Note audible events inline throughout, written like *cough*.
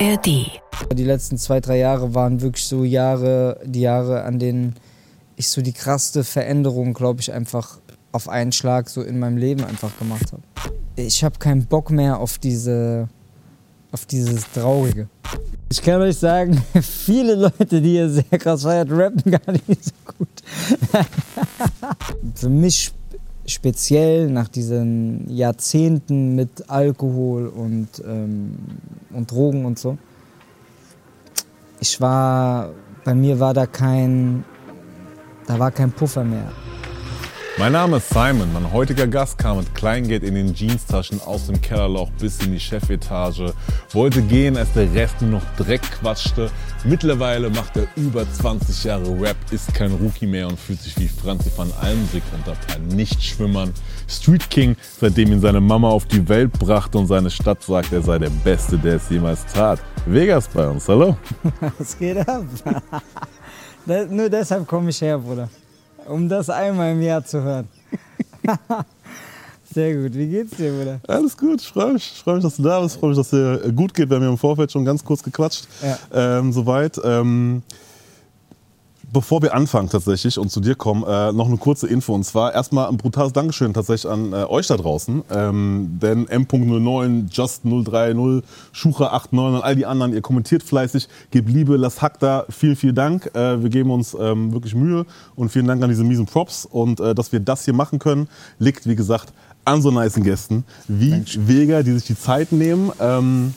ARD. Die letzten zwei, drei Jahre waren wirklich so Jahre, die Jahre, an denen ich so die krasseste Veränderung, glaube ich, einfach auf einen Schlag so in meinem Leben einfach gemacht habe. Ich habe keinen Bock mehr auf diese, auf dieses Traurige. Ich kann euch sagen, *laughs* viele Leute, die ihr sehr krass feiert, rappen gar nicht so gut. *laughs* Für mich speziell nach diesen Jahrzehnten mit Alkohol und, ähm, und Drogen und so, ich war, bei mir war da kein, da war kein Puffer mehr. Mein Name ist Simon. Mein heutiger Gast kam mit Kleingeld in den Jeanstaschen aus dem Kellerloch bis in die Chefetage, wollte gehen, als der Rest nur noch Dreck quatschte. Mittlerweile macht er über 20 Jahre Rap, ist kein Rookie mehr und fühlt sich wie Franzi van Almsick unter ein Nichtschwimmern. Street King, seitdem ihn seine Mama auf die Welt brachte und seine Stadt sagt, er sei der Beste, der es jemals tat. Vegas bei uns, hallo? *laughs* Was geht ab? *laughs* Nur deshalb komme ich her, Bruder. Um das einmal im Jahr zu hören. *laughs* Sehr gut. Wie geht's dir, Bruder? Alles gut, ich freue mich. Ich freue mich, dass du da bist. Ich freue mich, dass es dir gut geht. Wir haben ja im Vorfeld schon ganz kurz gequatscht. Ja. Ähm, soweit. Ähm, bevor wir anfangen tatsächlich und zu dir kommen, äh, noch eine kurze Info. Und zwar erstmal ein brutales Dankeschön tatsächlich an äh, euch da draußen. Ähm, denn M.09, Just030, Schucha89 und all die anderen, ihr kommentiert fleißig, gebt Liebe, lasst Hack da. Vielen, vielen Dank. Äh, wir geben uns ähm, wirklich Mühe und vielen Dank an diese miesen Props. Und äh, dass wir das hier machen können, liegt, wie gesagt, an so nicen Gästen wie Vega, die sich die Zeit nehmen. Ähm,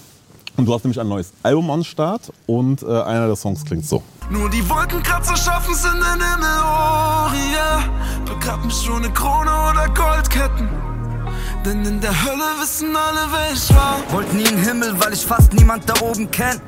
und du hast nämlich ein neues Album am Start und äh, einer der Songs klingt so. Nur die Wolkenkratzer schaffen es in den Himmel, oh yeah. Begrab mich schon eine Krone oder Goldketten. Denn in der Hölle wissen alle, wer ich war. Wollt nie in den Himmel, weil ich fast niemand da oben kenn.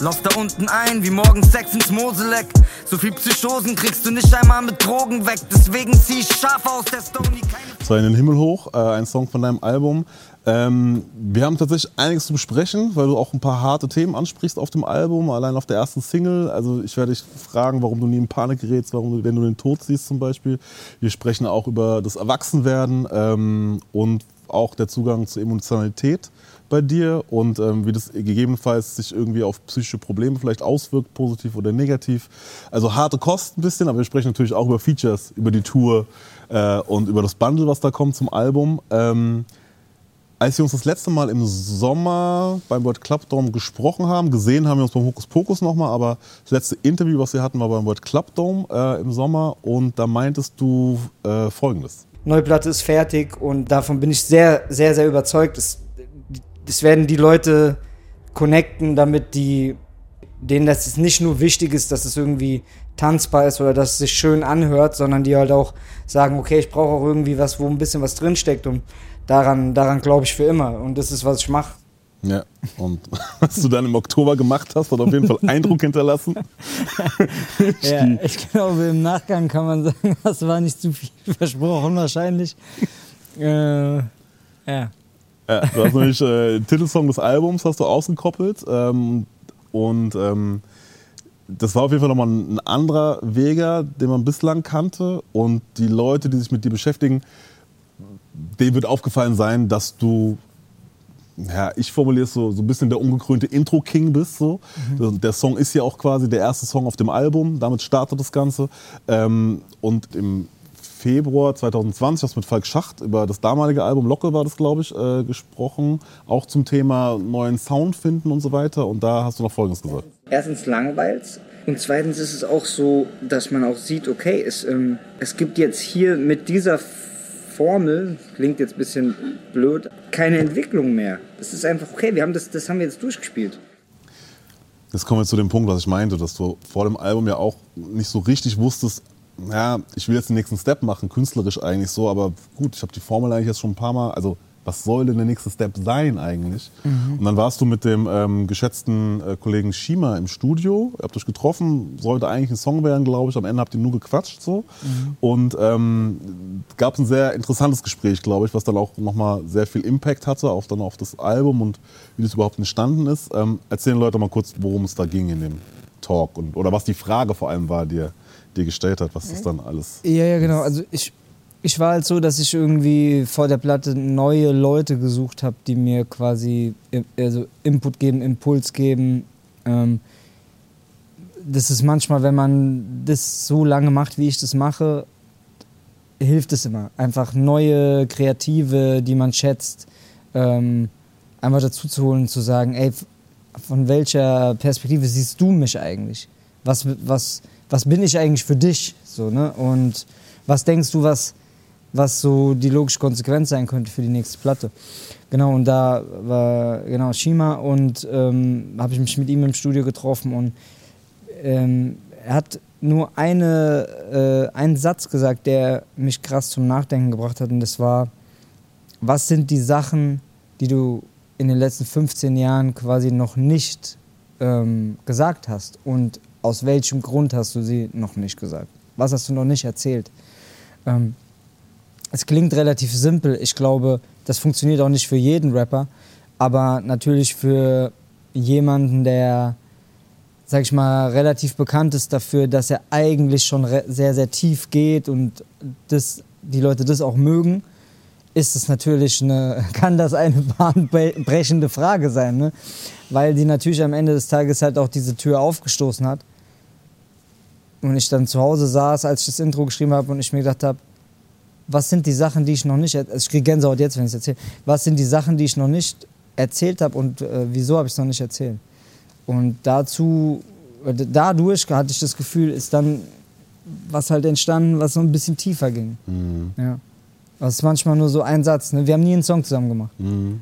Lauf da unten ein, wie morgens Sex ins Moseleck. So viel Psychosen kriegst du nicht einmal mit Drogen weg. Deswegen zieh ich scharf aus der Stony. War in den Himmel hoch, äh, ein Song von deinem Album. Ähm, wir haben tatsächlich einiges zu besprechen, weil du auch ein paar harte Themen ansprichst auf dem Album, allein auf der ersten Single. Also ich werde dich fragen, warum du nie in Panik gerätst, warum du, wenn du den Tod siehst zum Beispiel. Wir sprechen auch über das Erwachsenwerden ähm, und auch der Zugang zur Emotionalität bei dir und ähm, wie das gegebenenfalls sich irgendwie auf psychische Probleme vielleicht auswirkt, positiv oder negativ. Also harte Kosten ein bisschen, aber wir sprechen natürlich auch über Features, über die Tour äh, und über das Bundle, was da kommt zum Album. Ähm, als wir uns das letzte Mal im Sommer beim World Club Dome gesprochen haben, gesehen haben wir uns beim Hokus Pokus nochmal, aber das letzte Interview, was wir hatten, war beim World Club Dome äh, im Sommer und da meintest du äh, Folgendes. Neue Platte ist fertig und davon bin ich sehr, sehr, sehr überzeugt. Es, es werden die Leute connecten, damit die, denen das jetzt nicht nur wichtig ist, dass es irgendwie tanzbar ist oder dass es sich schön anhört, sondern die halt auch sagen, okay, ich brauche auch irgendwie was, wo ein bisschen was drinsteckt und daran, daran glaube ich für immer und das ist, was ich mache. Ja, und *laughs* was du dann im Oktober gemacht hast, hat auf jeden Fall Eindruck hinterlassen. *laughs* Ja, ich glaube, im Nachgang kann man sagen, *laughs* das war nicht zu viel versprochen wahrscheinlich. Äh, ja. Ja, du hast nämlich äh, den Titelsong des Albums hast du ausgekoppelt ähm, und ähm, das war auf jeden Fall nochmal ein anderer Vega, den man bislang kannte und die Leute, die sich mit dir beschäftigen, denen wird aufgefallen sein, dass du ja, ich formuliere es so, so ein bisschen der ungekrönte Intro-King bist. So. Der- Der Song ist ja auch quasi der erste Song auf dem Album, damit startet das Ganze. Ähm, und im Februar 2020 hast du mit Falk Schacht über das damalige Album Locke war das, glaube ich, äh, gesprochen. Auch zum Thema neuen Sound finden und so weiter. Und da hast du noch Folgendes gesagt. erstens langweilt's und zweitens ist es auch so, dass man auch sieht, okay, es, ähm, es gibt jetzt hier mit dieser Formel, klingt jetzt ein bisschen blöd, keine Entwicklung mehr. Es ist einfach, okay, wir haben das, das haben wir jetzt durchgespielt. Jetzt kommen wir zu dem Punkt, was ich meinte, dass du vor dem Album ja auch nicht so richtig wusstest, ja, ich will jetzt den nächsten Step machen, künstlerisch eigentlich so, aber gut, ich habe die Formel eigentlich jetzt schon ein paar Mal, also was soll denn der nächste Step sein eigentlich? Und dann warst du mit dem ähm, geschätzten äh, Kollegen Shima im Studio, ihr habt euch getroffen, sollte eigentlich ein Song werden, glaube ich, am Ende habt ihr nur gequatscht so. Und ähm, gab ein sehr interessantes Gespräch, glaube ich, was dann auch nochmal sehr viel Impact hatte auf, dann auf das Album und wie das überhaupt entstanden ist. Ähm, erzählen Leute mal kurz, worum es da ging in dem Talk und, oder was die Frage vor allem war, die er dir gestellt hat, was das dann alles Ja, ja, genau. Also ich, ich war halt so, dass ich irgendwie vor der Platte neue Leute gesucht habe, die mir quasi also Input geben, Impuls geben. Ähm, das ist manchmal, wenn man das so lange macht, wie ich das mache, hilft es immer. Einfach neue Kreative, die man schätzt, ähm, einfach dazu zu holen und zu sagen, ey, von welcher Perspektive siehst du mich eigentlich? Was, was, was bin ich eigentlich für dich? So, ne? Und was denkst du, was, was so die logische Konsequenz sein könnte für die nächste Platte? Genau, und da war genau Shima und ähm, habe ich mich mit ihm im Studio getroffen und ähm, er hat nur eine, äh, einen Satz gesagt, der mich krass zum Nachdenken gebracht hat und das war, was sind die Sachen, die du in den letzten 15 Jahren quasi noch nicht ähm, gesagt hast und aus welchem Grund hast du sie noch nicht gesagt? Was hast du noch nicht erzählt? Ähm, es klingt relativ simpel. Ich glaube, das funktioniert auch nicht für jeden Rapper, aber natürlich für jemanden, der, sag ich mal, relativ bekannt ist dafür, dass er eigentlich schon sehr, sehr tief geht und das, die Leute das auch mögen, ist es natürlich eine, *laughs* kann das eine bahnbrechende Frage sein, ne? weil die natürlich am Ende des Tages halt auch diese Tür aufgestoßen hat. Und ich dann zu Hause saß, als ich das Intro geschrieben habe und ich mir gedacht habe, was sind die Sachen, die ich noch nicht, also ich kriege Gänsehaut jetzt, wenn ich es erzähle, was sind die Sachen, die ich noch nicht erzählt habe und äh, wieso habe ich es noch nicht erzählt? Und dazu, äh, dadurch hatte ich das Gefühl, ist dann was halt entstanden, was so ein bisschen tiefer ging. Mhm. Ja. Das ist manchmal nur so ein Satz. Ne? Wir haben nie einen Song zusammen gemacht. Mhm.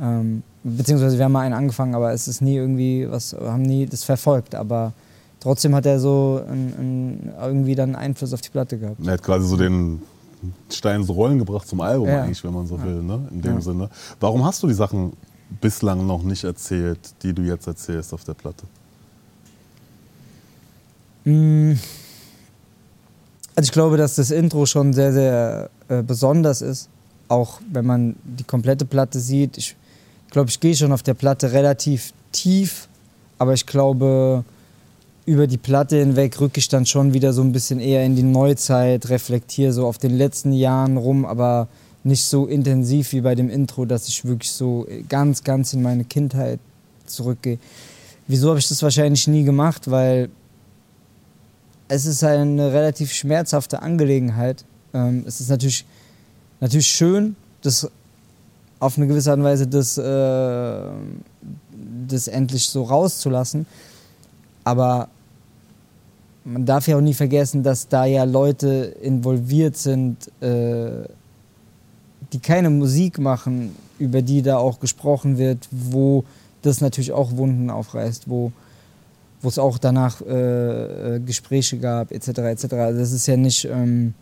Ähm, beziehungsweise wir haben mal einen angefangen, aber es ist nie irgendwie was, haben nie das verfolgt. Aber trotzdem hat er so ein, ein, irgendwie dann Einfluss auf die Platte gehabt. Er hat quasi so den Stein ins Rollen gebracht zum Album Ja. eigentlich, wenn man so will, ne? in dem Ja. Sinne. Warum hast du die Sachen bislang noch nicht erzählt, die du jetzt erzählst auf der Platte? Mm. Also ich glaube, dass das Intro schon sehr, sehr äh, besonders ist. Auch wenn man die komplette Platte sieht. Ich glaube, ich gehe schon auf der Platte relativ tief, aber ich glaube, über die Platte hinweg rücke ich dann schon wieder so ein bisschen eher in die Neuzeit, reflektiere so auf den letzten Jahren rum, aber nicht so intensiv wie bei dem Intro, dass ich wirklich so ganz, ganz in meine Kindheit zurückgehe. Wieso habe ich das wahrscheinlich nie gemacht? Weil es ist eine relativ schmerzhafte Angelegenheit. Ähm, es ist natürlich, natürlich schön, das auf eine gewisse Art und Weise das, äh, das endlich so rauszulassen. Aber man darf ja auch nie vergessen, dass da ja Leute involviert sind, äh, die keine Musik machen, über die da auch gesprochen wird, wo das natürlich auch Wunden aufreißt, wo wo es auch danach äh, äh, Gespräche gab, etc. etc. Also das ist ja nicht, ähm,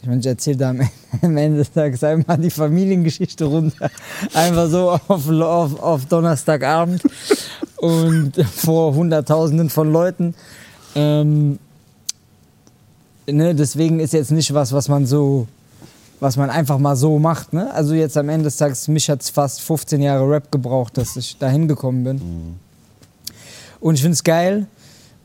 ich meine, ich erzähle da am Ende, am Ende des Tages einmal die Familiengeschichte runter, einfach so auf, auf, auf Donnerstagabend und vor Hunderttausenden von Leuten. Ähm, ne, deswegen ist jetzt nicht was, was man so, was man einfach mal so macht. Ne? Also jetzt am Ende des Tages, mich hat es fast 15 Jahre Rap gebraucht, dass ich da hingekommen bin. Und ich finde es geil.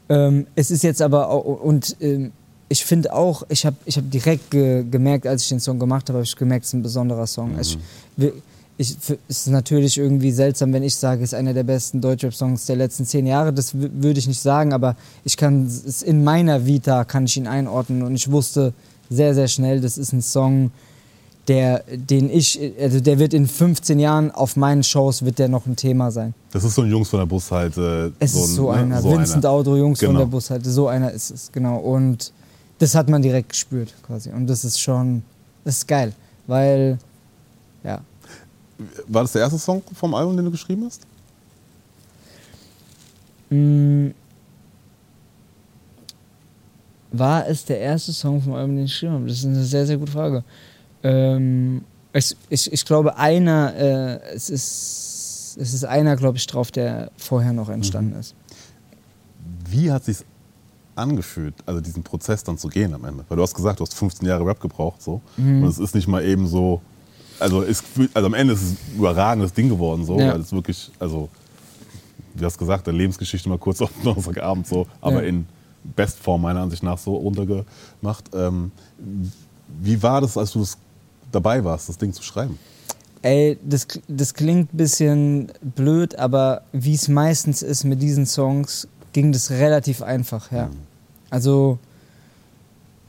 Ähm, es ist jetzt aber auch, und ähm, ich finde auch, ich habe ich hab direkt ge gemerkt, als ich den Song gemacht habe, habe ich gemerkt, es ist ein besonderer Song. Also ich, ich, es ist natürlich irgendwie seltsam, wenn ich sage, es ist einer der besten Deutschrap-Songs der letzten zehn Jahre. Das würde ich nicht sagen, aber ich kann es in meiner Vita kann ich ihn einordnen und ich wusste sehr, sehr schnell, das ist ein Song, der, den ich, also der wird in 15 Jahren auf meinen Shows wird der noch ein Thema sein. Das ist so ein Jungs von der Bushalte. Es so ist so ein, einer. ne? so Vincent einer. Auto, Jungs von Genau. der Bushalte. So einer ist es, genau. Und das hat man direkt gespürt quasi. Und das ist schon, das ist geil. Weil, ja. War das der erste Song vom Album, den du geschrieben hast? Mm, War es der erste Song vom Album, den ich geschrieben habe? Das ist eine sehr, sehr gute Frage. Ähm, ich, ich, ich glaube, einer, äh, es ist, es ist einer, glaube ich, drauf, der vorher noch entstanden ist. Wie hat sich angefühlt, also diesen Prozess dann zu gehen am Ende? Weil du hast gesagt, du hast 15 Jahre Rap gebraucht, so. Mhm. Und es ist nicht mal eben so. Also, es, also am Ende ist es ein überragendes Ding geworden, so. Ja. Weil es wirklich, also, wie hast gesagt, der Lebensgeschichte mal kurz *laughs* auf Donnerstagabend so, aber Ja. in Bestform meiner Ansicht nach so runtergemacht. Ähm, Wie war das, als du dabei warst, das Ding zu schreiben? Ey, das, das klingt ein bisschen blöd, aber wie es meistens ist mit diesen Songs, ging das relativ einfach, ja. Also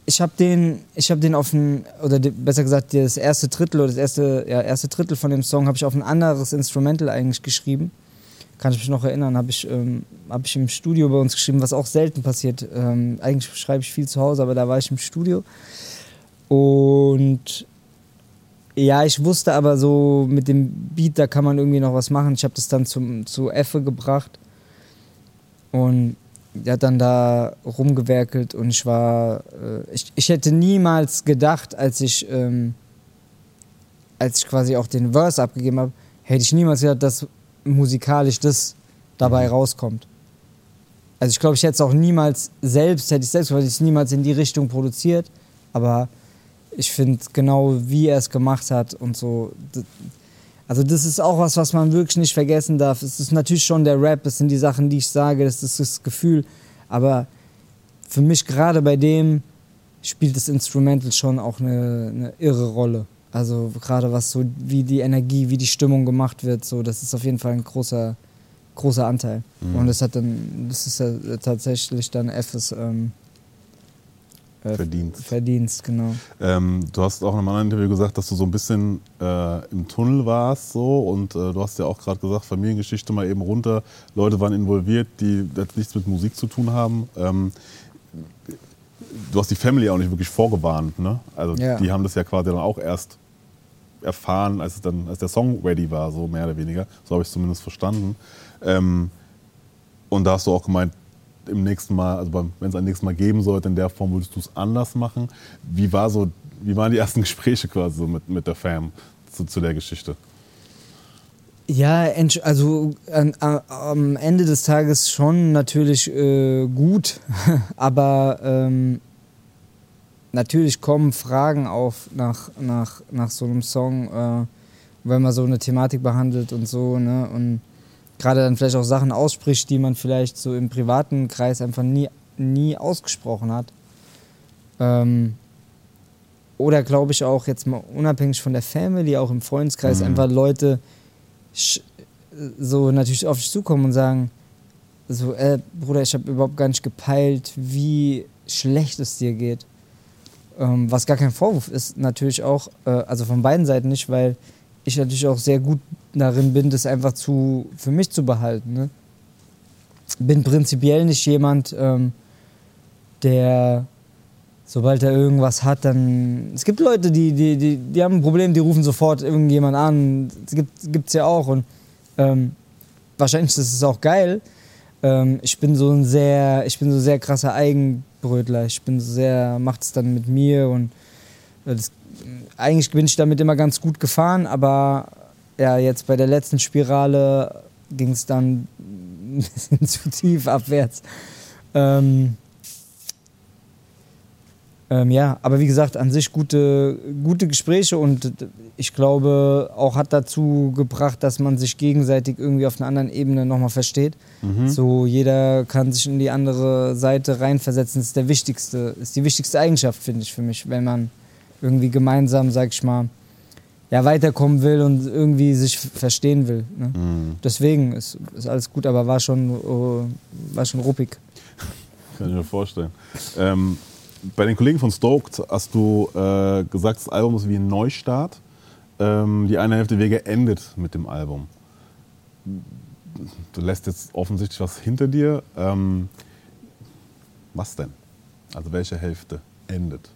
ich habe den, ich habe den auf ein, oder besser gesagt das erste Drittel oder das erste, ja, erste Drittel von dem Song habe ich auf ein anderes Instrumental eigentlich geschrieben. Kann ich mich noch erinnern, habe ich, ähm, hab ich im Studio bei uns geschrieben, was auch selten passiert. Ähm, eigentlich schreibe ich viel zu Hause, aber da war ich im Studio. Und ja, ich wusste aber so, mit dem Beat, da kann man irgendwie noch was machen. Ich habe das dann zum, zu Effe gebracht. Und der hat dann da rumgewerkelt und ich war, äh, ich, ich hätte niemals gedacht, als ich, ähm, als ich quasi auch den Verse abgegeben habe, hätte ich niemals gedacht, dass musikalisch das dabei rauskommt. Also ich glaube, ich hätte es auch niemals selbst, hätte ich selbst, hätte ich es niemals in die Richtung produziert, aber ich finde genau, wie er es gemacht hat und so. Also das ist auch was, was man wirklich nicht vergessen darf. Es ist natürlich schon der Rap, es sind die Sachen, die ich sage, das ist das Gefühl. Aber für mich gerade bei dem spielt das Instrumental schon auch eine, eine irre Rolle. Also gerade was so, wie die Energie, wie die Stimmung gemacht wird, so, das ist auf jeden Fall ein großer, großer Anteil. Und das hat dann, das ist ja tatsächlich dann Fs ähm, äh, Verdienst. Verdienst, genau. Ähm, du hast auch in einem anderen Interview gesagt, dass du so ein bisschen äh, im Tunnel warst so und äh, du hast ja auch gerade gesagt, Familiengeschichte mal eben runter, Leute waren involviert, die jetzt nichts mit Musik zu tun haben. Ähm, du hast die Family auch nicht wirklich vorgewarnt, ne? Also Ja. die haben das ja quasi dann auch erst erfahren, als, es dann, als der Song ready war, so mehr oder weniger. So habe ich es zumindest verstanden. Ähm, und da hast du auch gemeint, im nächsten Mal, also wenn es ein nächstes Mal geben sollte, in der Form würdest du es anders machen. Wie, war so, wie waren die ersten *laughs* Gespräche quasi so mit, mit der Fam zu, zu der Geschichte? Ja, also am Ende des Tages schon natürlich äh, gut, *laughs* aber ähm, natürlich kommen Fragen auf nach, nach, nach so einem Song, äh, wenn man so eine Thematik behandelt und so, ne? Und gerade dann vielleicht auch Sachen ausspricht, die man vielleicht so im privaten Kreis einfach nie, nie ausgesprochen hat. Ähm, oder glaube ich auch jetzt mal unabhängig von der Family, auch im Freundeskreis, einfach Leute so natürlich auf dich zukommen und sagen, so, äh, Bruder, ich habe überhaupt gar nicht gepeilt, wie schlecht es dir geht. Ähm, was gar kein Vorwurf ist, natürlich auch, äh, also von beiden Seiten nicht, weil ich natürlich auch sehr gut darin bin, das einfach zu, für mich zu behalten. Ne? Bin prinzipiell nicht jemand, ähm, der, sobald er irgendwas hat, dann. Es gibt Leute, die, die, die, die haben ein Problem, die rufen sofort irgendjemand an. Das gibt es ja auch. Und ähm, wahrscheinlich ist es auch geil. Ähm, ich bin so ein sehr, ich bin so sehr krasser Eigenbrötler. Ich bin so sehr, macht es dann mit mir und äh, das, eigentlich bin ich damit immer ganz gut gefahren, aber ja, jetzt bei der letzten Spirale ging es dann ein bisschen *laughs* zu tief abwärts. Ähm, ähm, ja, aber wie gesagt, an sich gute, gute Gespräche und ich glaube, auch hat dazu gebracht, dass man sich gegenseitig irgendwie auf einer anderen Ebene nochmal versteht. So jeder kann sich in die andere Seite reinversetzen. Das ist der wichtigste, ist die wichtigste Eigenschaft, finde ich, für mich, wenn man irgendwie gemeinsam, sag ich mal, ja, weiterkommen will und irgendwie sich verstehen will. Ne? Deswegen ist, ist alles gut, aber war schon, äh, war schon ruppig. Kann ich mir vorstellen. Ähm, bei den Kollegen von Stoked hast du äh, gesagt, das Album ist wie ein Neustart. Ähm, die eine Hälfte Wege endet mit dem Album. Du lässt jetzt offensichtlich was hinter dir. Ähm, was denn? Also welche Hälfte endet?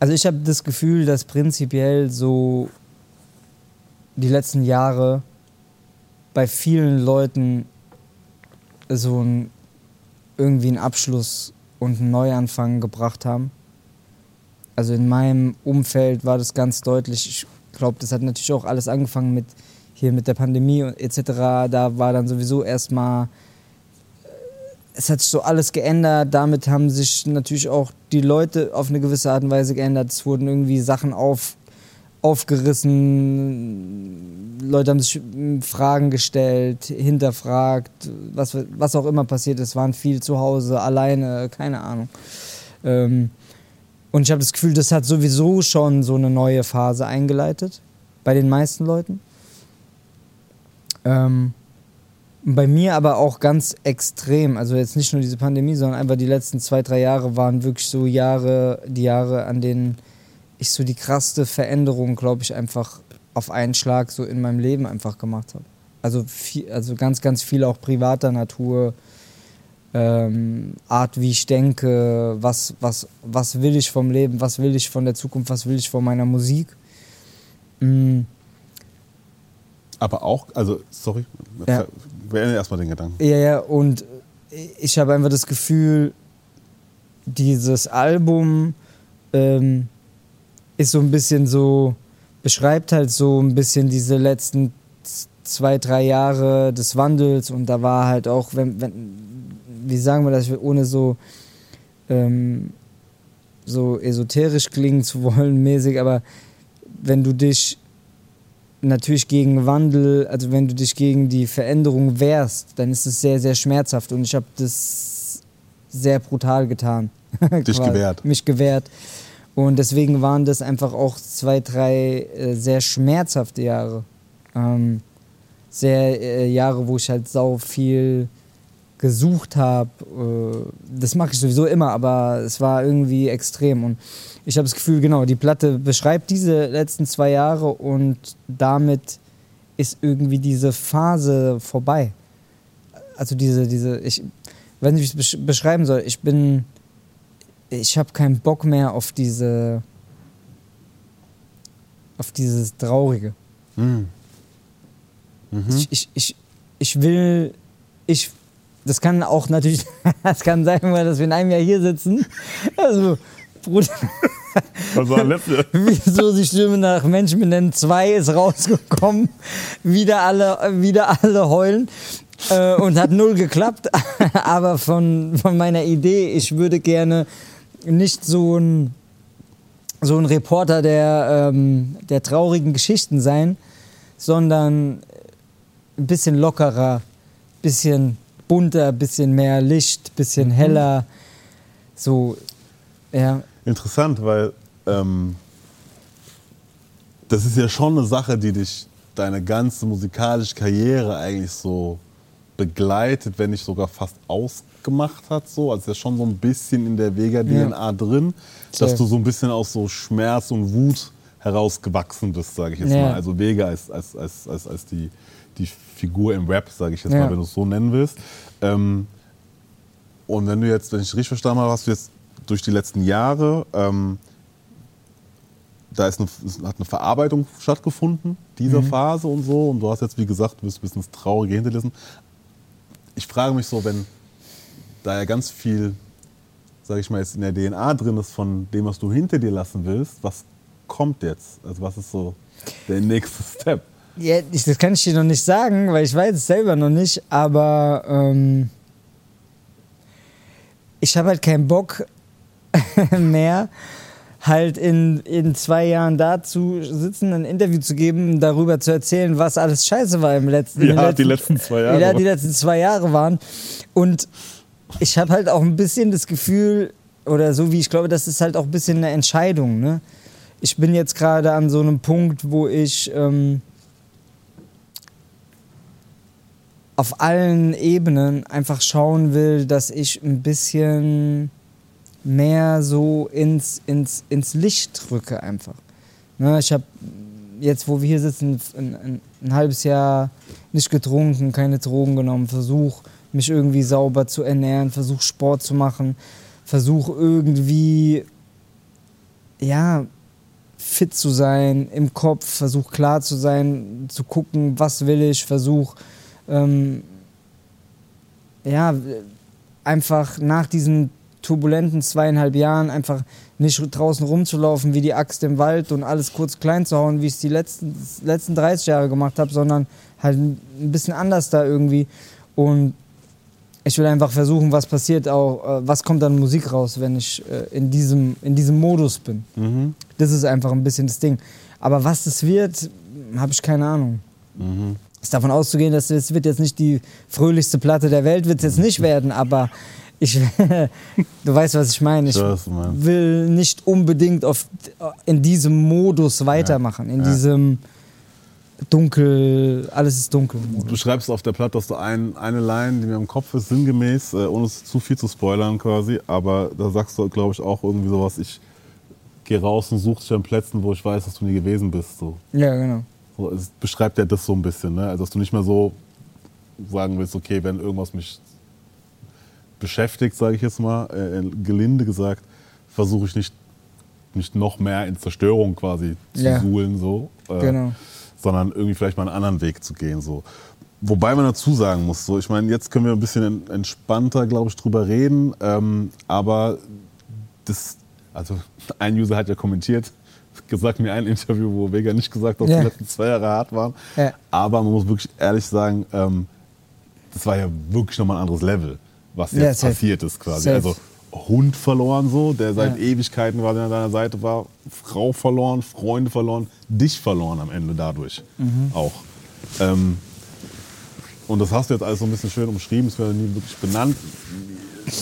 Also ich habe das Gefühl, dass prinzipiell so die letzten Jahre bei vielen Leuten so ein, irgendwie einen Abschluss und einen Neuanfang gebracht haben. Also in meinem Umfeld war das ganz deutlich. Ich glaube, das hat natürlich auch alles angefangen mit hier mit der Pandemie und etc. Da war dann sowieso erstmal es hat sich so alles geändert. Damit haben sich natürlich auch die Leute auf eine gewisse Art und Weise geändert. Es wurden irgendwie Sachen auf, aufgerissen, Leute haben sich Fragen gestellt, hinterfragt, was, was auch immer passiert ist, waren viel zu Hause, alleine, keine Ahnung. Ähm, und ich habe das Gefühl, das hat sowieso schon so eine neue Phase eingeleitet, bei den meisten Leuten. Ähm, bei mir aber auch ganz extrem. Also jetzt nicht nur diese Pandemie, sondern einfach die letzten zwei, drei Jahre waren wirklich so Jahre, die Jahre, an denen ich so die krasseste Veränderung, glaube ich, einfach auf einen Schlag so in meinem Leben einfach gemacht habe. Also, viel, also ganz, ganz viel auch privater Natur, ähm, Art, wie ich denke, was, was, was will ich vom Leben, was will ich von der Zukunft, was will ich von meiner Musik. Mhm. Aber auch, also, sorry, ja. Beende erstmal den Gedanken. Ja, ja, und ich habe einfach das Gefühl, dieses Album ähm, ist so ein bisschen so, beschreibt halt so ein bisschen diese letzten zwei, drei Jahre des Wandels und da war halt auch, wenn, wenn wie sagen wir das, ohne so, ähm, so esoterisch klingen zu wollen, mäßig, aber wenn du dich natürlich gegen Wandel, also wenn du dich gegen die Veränderung wehrst, dann ist es sehr, sehr schmerzhaft und ich habe das sehr brutal getan. Dich *laughs* gewehrt. Mich gewehrt. Und deswegen waren das einfach auch zwei, drei äh, sehr schmerzhafte Jahre. Ähm, sehr äh, Jahre, wo ich halt sau viel gesucht habe. Äh, das mache ich sowieso immer, aber es war irgendwie extrem. Und ich habe das Gefühl, genau, die Platte beschreibt diese letzten zwei Jahre und damit ist irgendwie diese Phase vorbei. Also diese, diese, ich weiß nicht, wie ich es beschreiben soll. Ich bin ich habe keinen Bock mehr auf diese auf dieses Traurige. Mhm. Mhm. Ich, ich, ich, ich will, ich, das kann auch natürlich, *laughs* das kann sein, dass wir in einem Jahr hier sitzen. Also, Bruder. Was war letzte? *laughs* Wieso die Stimme nach Menschen benennen 2 ist rausgekommen. Wieder alle, wieder alle heulen. Äh, und hat null geklappt. *laughs* Aber von, von meiner Idee, ich würde gerne nicht so ein, so ein Reporter der, ähm, der traurigen Geschichten sein, sondern ein bisschen lockerer, ein bisschen bunter, bisschen mehr Licht, bisschen mhm. heller. So, ja. Interessant, weil ähm, das ist ja schon eine Sache, die dich deine ganze musikalische Karriere eigentlich so begleitet, wenn nicht sogar fast aus gemacht hat. So. Also ist ja schon so ein bisschen in der Vega-DNA ja. drin, dass du so ein bisschen aus so Schmerz und Wut herausgewachsen bist, sage ich jetzt ja. mal. Also Vega als, als, als, als, als die, die Figur im Rap, sage ich jetzt ja. mal, wenn du es so nennen willst. Ähm, und wenn du jetzt, wenn ich richtig verstanden habe, hast du jetzt durch die letzten Jahre, ähm, da ist eine, hat eine Verarbeitung stattgefunden, dieser mhm. Phase und so. Und du hast jetzt, wie gesagt, du bist ein bisschen das Traurige hinterlassen. Ich frage mich so, wenn, da ja ganz viel, sage ich mal, jetzt in der DNA drin ist von dem, was du hinter dir lassen willst, was kommt jetzt? Also was ist so der *laughs* nächste Step? Ja, ich, das kann ich dir noch nicht sagen, weil ich weiß es selber noch nicht, aber ähm, ich habe halt keinen Bock *laughs* mehr, halt in, in zwei Jahren da zu sitzen, ein Interview zu geben, darüber zu erzählen, was alles scheiße war im letzten Jahr. Ja, letzten, die letzten zwei Jahre. Ja, die letzten zwei Jahre waren. Und ich habe halt auch ein bisschen das Gefühl, oder so wie ich glaube, das ist halt auch ein bisschen eine Entscheidung. Ne? Ich bin jetzt gerade an so einem Punkt, wo ich ähm, auf allen Ebenen einfach schauen will, dass ich ein bisschen mehr so ins, ins, ins Licht drücke einfach. Ne, ich habe jetzt, wo wir hier sitzen, ein, ein, ein halbes Jahr nicht getrunken, keine Drogen genommen, versuche mich irgendwie sauber zu ernähren, versuche Sport zu machen, versuche irgendwie, ja, fit zu sein im Kopf, versuche klar zu sein, zu gucken, was will ich, versuche, ähm, ja, einfach nach diesen turbulenten zweieinhalb Jahren einfach nicht draußen rumzulaufen wie die Axt im Wald und alles kurz klein zu hauen, wie ich es die letzten, letzten 30 Jahre gemacht habe, sondern halt ein bisschen anders da irgendwie. Und ich will einfach versuchen, was passiert auch, äh, was kommt an Musik raus, wenn ich äh, in, diesem, in diesem Modus bin. Mhm. Das ist einfach ein bisschen das Ding. Aber was das wird, habe ich keine Ahnung. Mhm. Ist davon auszugehen, dass es wird jetzt nicht die fröhlichste Platte der Welt, wird es jetzt nicht werden, aber ich, *laughs* du weißt, was ich meine. Ich will nicht unbedingt auf, in diesem Modus weitermachen, in Ja. diesem dunkel, alles ist dunkel. Du schreibst auf der Platte, dass du ein, eine Line, die mir im Kopf ist, sinngemäß, äh, ohne es zu viel zu spoilern quasi, aber da sagst du, glaube ich, auch irgendwie sowas, ich gehe raus und suche dich an Plätzen, wo ich weiß, dass du nie gewesen bist. So. Ja, genau. So, es beschreibt ja das so ein bisschen, ne? Also, dass du nicht mehr so sagen willst, okay, wenn irgendwas mich beschäftigt, sage ich jetzt mal, äh, gelinde gesagt, versuche ich nicht, nicht noch mehr in Zerstörung quasi zu Ja. suhlen, so. Äh, Genau. Sondern irgendwie vielleicht mal einen anderen Weg zu gehen, so. Wobei man dazu sagen muss, so, ich meine, jetzt können wir ein bisschen en- entspannter, glaube ich, drüber reden, ähm, aber das, also *laughs* ein User hat ja kommentiert, gesagt mir ein Interview, wo Vega nicht gesagt hat, dass Ja. die letzten zwei Jahre hart waren. Ja. Aber man muss wirklich ehrlich sagen, ähm, das war ja wirklich nochmal ein anderes Level, was Ja, jetzt safe. passiert ist quasi. Safe. Also Hund verloren so, der seit. Ewigkeiten quasi an deiner Seite war, Frau verloren, Freunde verloren, dich verloren am Ende dadurch Mhm. auch. Ähm, und das hast du jetzt alles so ein bisschen schön umschrieben, es wird nie wirklich benannt.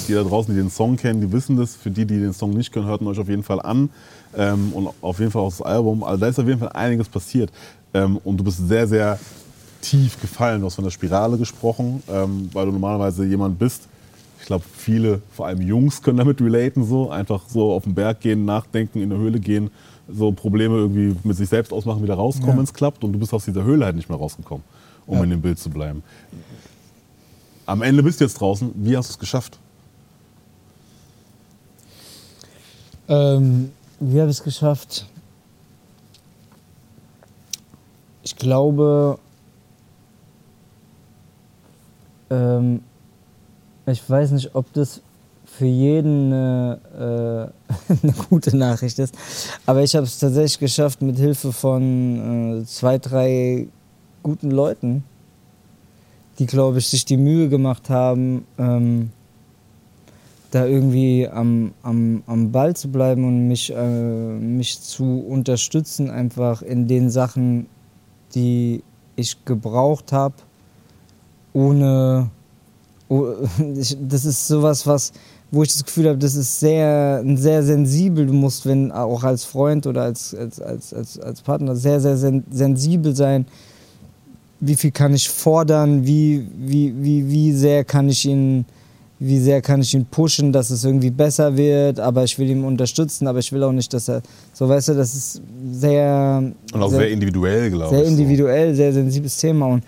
Die da draußen, die den Song kennen, die wissen das. Für die, die den Song nicht kennen, hört ihn euch auf jeden Fall an. Ähm, und auf jeden Fall auch das Album. Also da ist auf jeden Fall einiges passiert. Ähm, und du bist sehr, sehr tief gefallen. Du hast von der Spirale gesprochen, ähm, weil du normalerweise jemand bist. Ich glaube, viele, vor allem Jungs, können damit relaten. So. Einfach so auf den Berg gehen, nachdenken, in der Höhle gehen, so Probleme irgendwie mit sich selbst ausmachen, wieder rauskommen, Ja. wenn es klappt. Und du bist aus dieser Höhle halt nicht mehr rausgekommen, um Ja. in dem Bild zu bleiben. Am Ende bist du jetzt draußen. Wie hast du es geschafft? Ähm, wie habe ich es geschafft? Ich glaube, ähm, ich weiß nicht, ob das für jeden eine, äh, *laughs* eine gute Nachricht ist, aber ich habe es tatsächlich geschafft, mit Hilfe von äh, zwei, drei guten Leuten, die, glaube ich, sich die Mühe gemacht haben, ähm, da irgendwie am, am, am Ball zu bleiben und mich, äh, mich zu unterstützen, einfach in den Sachen, die ich gebraucht habe, ohne. Oh, *laughs* ich, das ist sowas, was, wo ich das Gefühl habe, das ist sehr, sehr sensibel. Du musst, wenn auch als Freund oder als, als, als, als, als Partner, sehr, sehr sen sensibel sein. Wie viel kann ich fordern? Wie, wie, wie, wie sehr kann ich ihn wie sehr kann ich ihn pushen, dass es irgendwie besser wird, aber ich will ihn unterstützen, aber ich will auch nicht, dass er, so weißt du, das ist sehr, Und auch sehr, individuell, glaube ich. sehr individuell, sehr sensibles Thema und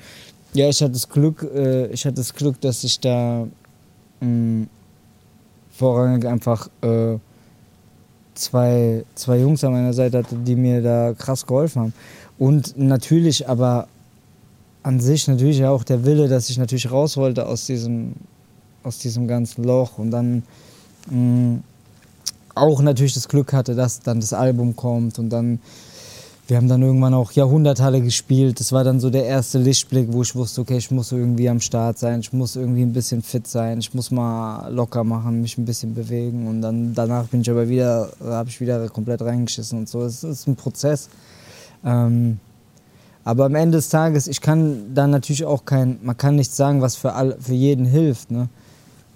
ja, ich hatte das Glück, äh, ich hatte das Glück, dass ich da mh, vorrangig einfach äh, zwei, zwei Jungs an meiner Seite hatte, die mir da krass geholfen haben. Und natürlich aber an sich natürlich auch der Wille, dass ich natürlich raus wollte aus diesem, aus diesem ganzen Loch und dann mh, auch natürlich das Glück hatte, dass dann das Album kommt und dann wir haben dann irgendwann auch Jahrhunderthalle gespielt. Das war dann so der erste Lichtblick, wo ich wusste, okay, ich muss irgendwie am Start sein, ich muss irgendwie ein bisschen fit sein, ich muss mal locker machen, mich ein bisschen bewegen und dann danach bin ich aber wieder, habe ich wieder komplett reingeschissen und so. Es ist ein Prozess. Ähm, aber am Ende des Tages, ich kann da natürlich auch kein, man kann nicht sagen, was für, all, für jeden hilft. Ne?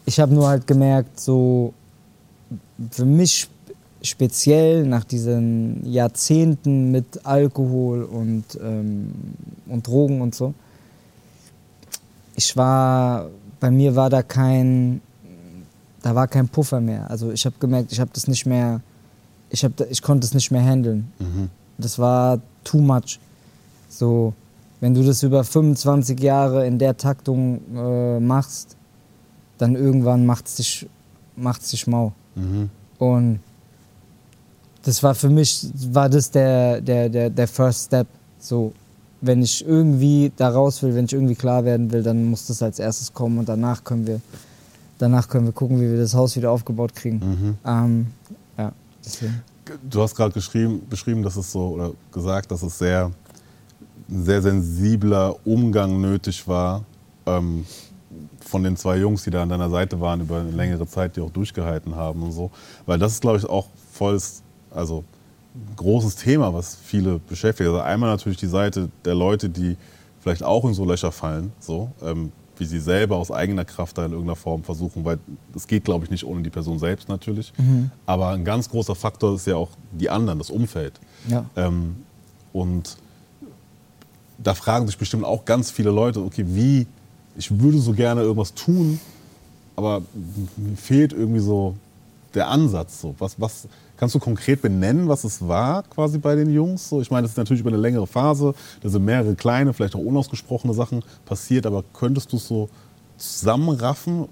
Ich habe nur halt gemerkt, so für mich speziell nach diesen Jahrzehnten mit Alkohol und, ähm, und Drogen und so, ich war, bei mir war da kein, da war kein Puffer mehr. Also ich habe gemerkt, ich habe das nicht mehr, ich, hab, ich konnte es nicht mehr handeln. Mhm. Das war too much. So, wenn du das über 25 Jahre in der Taktung äh, machst, dann irgendwann macht es dich, macht's dich mau. Mhm. Und das war für mich, war das der, der, der, der First Step. So, wenn ich irgendwie da raus will, wenn ich irgendwie klar werden will, dann muss das als erstes kommen und danach können wir, danach können wir gucken, wie wir das Haus wieder aufgebaut kriegen. Mhm. Ähm, ja, deswegen. Du hast gerade beschrieben, dass es so, oder gesagt, dass es sehr, ein sehr sensibler Umgang nötig war, ähm, von den zwei Jungs, die da an deiner Seite waren über eine längere Zeit, die auch durchgehalten haben und so. Weil das ist, glaube ich, auch voll, also großes Thema, was viele beschäftigt. Also einmal natürlich die Seite der Leute, die vielleicht auch in so Löcher fallen, so, ähm, wie sie selber aus eigener Kraft da in irgendeiner Form versuchen, weil es geht, glaube ich, nicht ohne die Person selbst natürlich. Aber ein ganz großer Faktor ist ja auch die anderen, das Umfeld. Ja. Ähm, und da fragen sich bestimmt auch ganz viele Leute, okay, wie, ich würde so gerne irgendwas tun, aber mir fehlt irgendwie so der Ansatz. So. Was, was, kannst du konkret benennen, was es war quasi bei den Jungs? So, ich meine, das ist natürlich über eine längere Phase, da sind mehrere kleine, vielleicht auch unausgesprochene Sachen passiert, aber könntest du es so zusammenraffen,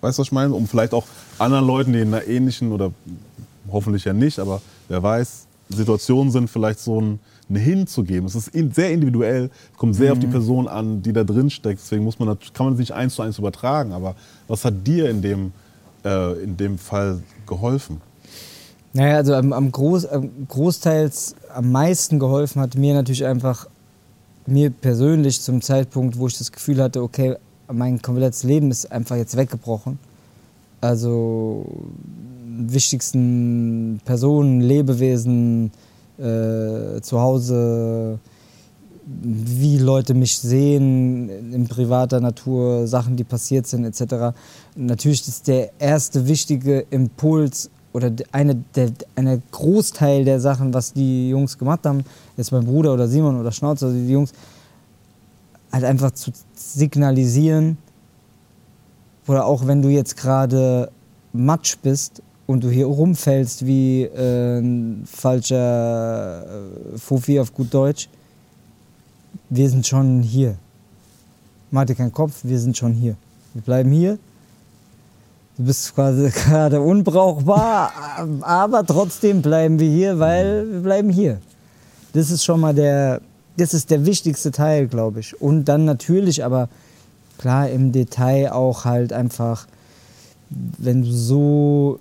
weißt du, was ich meine? Um vielleicht auch anderen Leuten, die in einer ähnlichen oder hoffentlich ja nicht, aber wer weiß, Situationen sind, vielleicht so ein, ein hinzugeben. Es ist sehr individuell, es kommt sehr auf die Person an, die da drin steckt. Deswegen muss man, nat- kann man es nicht eins zu eins übertragen. Aber was hat dir in dem, äh, in dem Fall geholfen? Naja, also am, am, Groß, am großteils am meisten geholfen hat mir natürlich einfach, mir persönlich zum Zeitpunkt, wo ich das Gefühl hatte, okay, mein komplettes Leben ist einfach jetzt weggebrochen. Also wichtigsten Personen, Lebewesen, äh, zu Hause, wie Leute mich sehen in privater Natur, Sachen, die passiert sind, etc. Natürlich ist der erste wichtige Impuls oder de- eine der, eine Großteil der Sachen, was die Jungs gemacht haben, jetzt mein Bruder oder Simon oder Schnauzer, also die Jungs, halt einfach zu signalisieren, oder auch wenn du jetzt gerade Matsch bist und du hier rumfällst wie äh, ein falscher äh, Fofi auf gut Deutsch, wir sind schon hier. Mach dir keinen Kopf, wir sind schon hier. Wir bleiben hier. Du bist quasi *laughs* gerade unbrauchbar, aber trotzdem bleiben wir hier, weil wir bleiben hier. Das ist schon mal der, das ist der wichtigste Teil, glaube ich. Und dann natürlich, aber klar im Detail auch halt einfach, wenn du so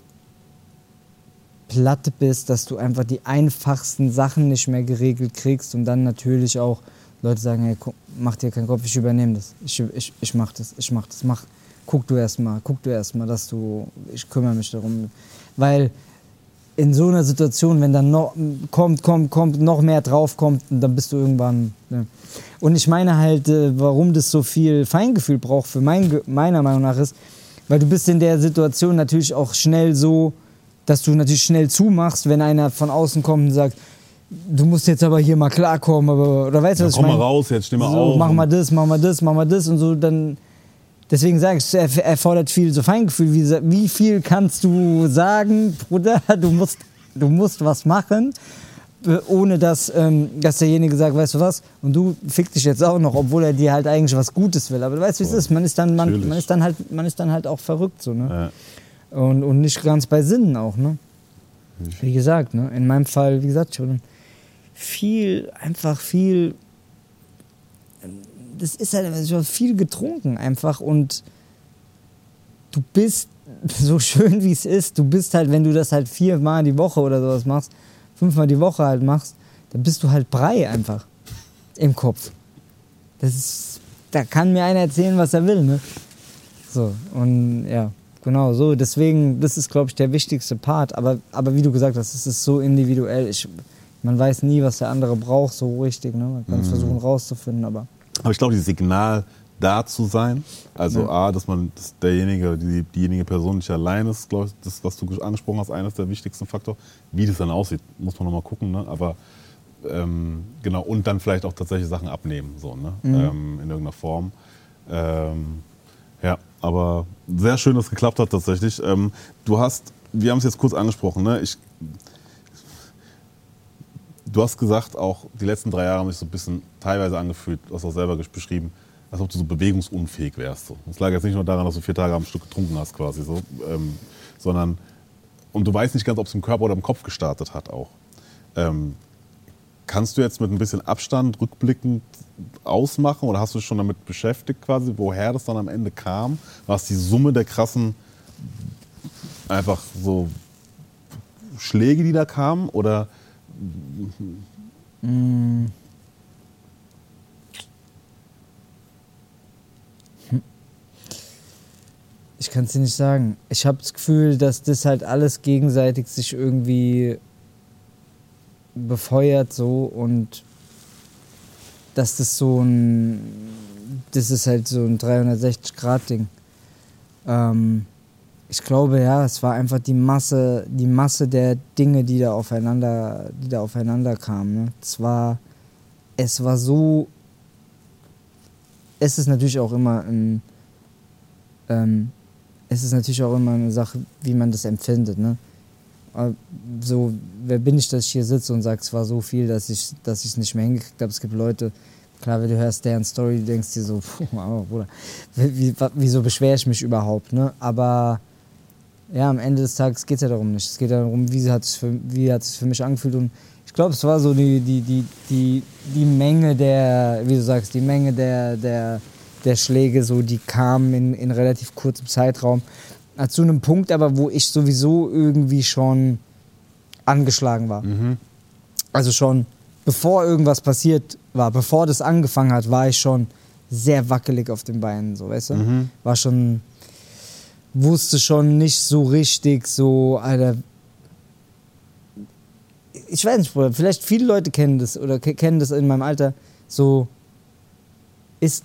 platt bist, dass du einfach die einfachsten Sachen nicht mehr geregelt kriegst und dann natürlich auch Leute sagen, hey, mach dir keinen Kopf, ich übernehme das. Ich, ich, ich mach das, ich mach das, mach. Guck du erst mal, guck du erst mal, dass du, ich kümmere mich darum. Weil in so einer Situation, wenn dann noch kommt, kommt, kommt, noch mehr drauf kommt, dann bist du irgendwann. Ne. Und ich meine halt, äh, warum das so viel Feingefühl braucht, für mein, meiner Meinung nach ist, weil du bist in der Situation natürlich auch schnell so, dass du natürlich schnell zumachst, wenn einer von außen kommt und sagt, du musst jetzt aber hier mal klarkommen, aber, oder weißt du, Ja, was komm ich mal meine? raus jetzt, steh mal so, auf. Mach mal das, mach mal das, mach mal das und so, dann. Deswegen sage ich, er er erfordert viel so Feingefühl. Wie, wie viel kannst du sagen, Bruder, *laughs* du musst, du musst was machen, äh, ohne dass, ähm, dass derjenige sagt, weißt du was, und du fick dich jetzt auch noch, obwohl er dir halt eigentlich was Gutes will. Aber du weißt, wie es ist. Man ist dann, man, man ist dann halt, man ist dann halt auch verrückt so, ne? Ja. Und, und nicht ganz bei Sinnen auch, ne? Wie gesagt, ne? In meinem Fall, wie gesagt, schon viel, einfach viel. Das ist halt ich hab viel getrunken einfach und du bist *laughs* so schön wie es ist, du bist halt, wenn du das halt viermal die Woche oder sowas machst, fünfmal die Woche halt machst, dann bist du halt Brei einfach im Kopf. Das ist, da kann mir einer erzählen, was er will, ne? So, und ja, genau so. Deswegen, das ist, glaube ich, der wichtigste Part. Aber, aber wie du gesagt hast, es ist so individuell. Ich, man weiß nie, was der andere braucht, so richtig. Ne? Man kann es versuchen rauszufinden, aber Aber ich glaube, dieses Signal da zu sein, also A, dass man dass derjenige, die, diejenige Person nicht allein ist, glaube ich, das, was du angesprochen hast, eines der wichtigsten Faktoren. Wie das dann aussieht, muss man nochmal gucken, ne? aber ähm, genau, und dann vielleicht auch tatsächlich Sachen abnehmen, so, ne? ähm, in irgendeiner Form. Ähm, ja, aber sehr schön, dass es geklappt hat tatsächlich. Ähm, du hast, wir haben es jetzt kurz angesprochen, ne? ich, du hast gesagt, auch die letzten drei Jahre haben sich so ein bisschen teilweise angefühlt, du hast auch selber beschrieben, als ob du so bewegungsunfähig wärst. So. Das lag jetzt nicht nur daran, dass du vier Tage am Stück getrunken hast quasi, so, ähm, sondern und du weißt nicht ganz, ob es im Körper oder im Kopf gestartet hat auch. Ähm, kannst du jetzt mit ein bisschen Abstand rückblickend ausmachen oder hast du dich schon damit beschäftigt quasi, woher das dann am Ende kam? War es die Summe der krassen einfach so Schläge, die da kamen oder kann es dir nicht sagen. Ich habe das Gefühl, dass das halt alles gegenseitig sich irgendwie befeuert so und dass das so ein, das ist halt so ein 360-Grad-Ding. Ähm, ich glaube, ja, es war einfach die Masse, die Masse der Dinge, die da aufeinander, die da aufeinander kamen. Ne? Es war, es war so, es ist natürlich auch immer ein, ähm, es ist natürlich auch immer eine Sache, wie man das empfindet. Ne? Aber So, wer bin ich, dass ich hier sitze und sage, es war so viel, dass ich dass es nicht mehr hingekriegt habe. Es gibt Leute, klar, wenn du hörst deren Story, du denkst dir so, puh, aber Bruder, wie, wie, wieso beschwere ich mich überhaupt? Ne? Aber ja, am Ende des Tages geht es ja darum nicht. Es geht ja darum, wie hat es für, für mich angefühlt. Und ich glaube, es war so die, die, die, die, die Menge der, wie du sagst, die Menge der, der, der Schläge, so, die kamen in, in relativ kurzem Zeitraum. Äh, Zu einem Punkt aber, wo ich sowieso irgendwie schon angeschlagen war. Also schon, bevor irgendwas passiert war, bevor das angefangen hat, war ich schon sehr wackelig auf den Beinen, so, weißt du? War schon, wusste schon nicht so richtig, so, Alter. Ich weiß nicht, Bruder, vielleicht viele Leute kennen das oder ke- kennen das in meinem Alter, so, ist,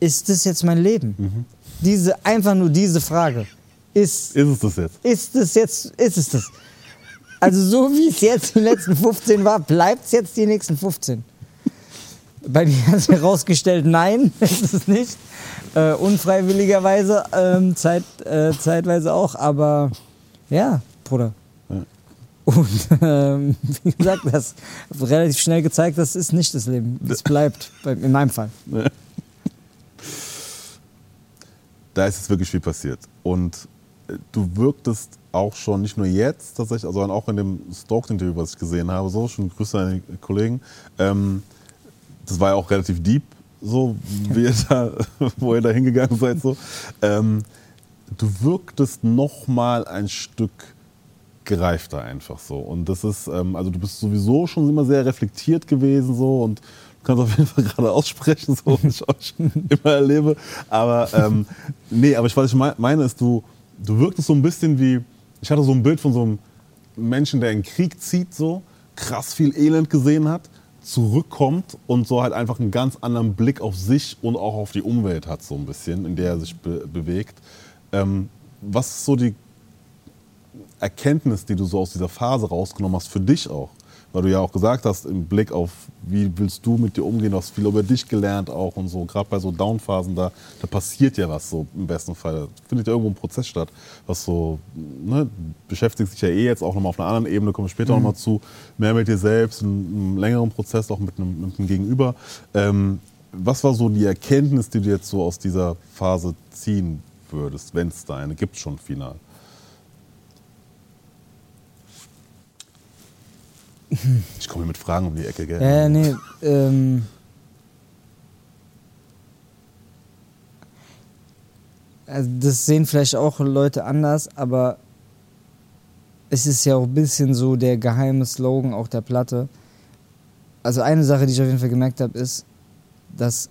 ist das jetzt mein Leben? Diese, einfach nur diese Frage. Ist, Ist es das jetzt? ist es jetzt, ist es das? Also so wie es jetzt die letzten 15 war, bleibt es jetzt die nächsten 15. Bei mir hat sich herausgestellt, nein, *laughs* ist es nicht. Äh, unfreiwilligerweise, ähm, Zeit, äh, zeitweise auch, aber ja, Bruder. Und ähm, wie gesagt, das hat relativ schnell gezeigt, das ist nicht das Leben. Es bleibt, bei, in meinem Fall. da ist jetzt wirklich viel passiert. Und du wirktest auch schon, nicht nur jetzt tatsächlich, sondern auch in dem Stalked-Interview, was ich gesehen habe, so, schon Grüße an die Kollegen. Ähm, das war ja auch relativ deep, so, *laughs* wie ihr da, wo ihr da hingegangen seid, so. Ähm, du wirktest noch mal ein Stück gereifter einfach so. Und das ist, ähm, also du bist sowieso schon immer sehr reflektiert gewesen so und du kannst auf jeden Fall *laughs* gerade aussprechen, so wie ich auch schon immer erlebe. Aber ähm, nee, aber ich, was ich mei- meine ist, du, du wirktest so ein bisschen wie, ich hatte so ein Bild von so einem Menschen, der in den Krieg zieht, so krass viel Elend gesehen hat, zurückkommt und so halt einfach einen ganz anderen Blick auf sich und auch auf die Umwelt hat, so ein bisschen, in der er sich be bewegt. Ähm, was ist so die Erkenntnis, die du so aus dieser Phase rausgenommen hast, für dich auch? Weil du ja auch gesagt hast, im Blick auf, wie willst du mit dir umgehen, du hast viel über dich gelernt auch und so. Gerade bei so Downphasen, da, da passiert ja was so im besten Fall. Da findet ja irgendwo ein Prozess statt, was so, ne, beschäftigt sich ja eh jetzt auch nochmal auf einer anderen Ebene, kommen wir später noch nochmal zu, mehr mit dir selbst, einen, einen längeren Prozess auch mit einem, mit einem Gegenüber. Ähm, was war so die Erkenntnis, die du jetzt so aus dieser Phase ziehen würdest, wenn es da eine gibt schon final? Ich komme mit Fragen um die Ecke, gell? Ja, nee, ähm. Also das sehen vielleicht auch Leute anders, aber es ist ja auch ein bisschen so der geheime Slogan auch der Platte. Also eine Sache, die ich auf jeden Fall gemerkt habe, ist, dass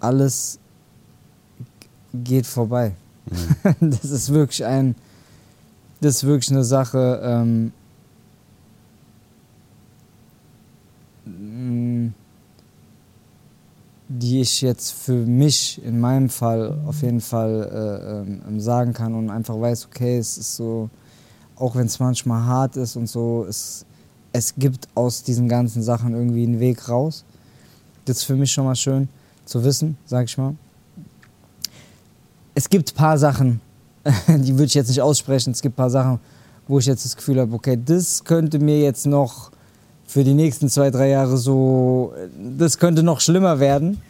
alles geht vorbei. *laughs* das ist wirklich ein, das ist wirklich eine Sache, ähm, die ich jetzt für mich in meinem Fall auf jeden Fall äh, ähm, sagen kann und einfach weiß, okay, es ist so, auch wenn es manchmal hart ist und so, es, es gibt aus diesen ganzen Sachen irgendwie einen Weg raus. Das ist für mich schon mal schön zu wissen, sag ich mal. Es gibt ein paar Sachen, *laughs* die würde ich jetzt nicht aussprechen. Es gibt ein paar Sachen, wo ich jetzt das Gefühl habe, okay, das könnte mir jetzt noch für die nächsten zwei, drei Jahre so, das könnte noch schlimmer werden.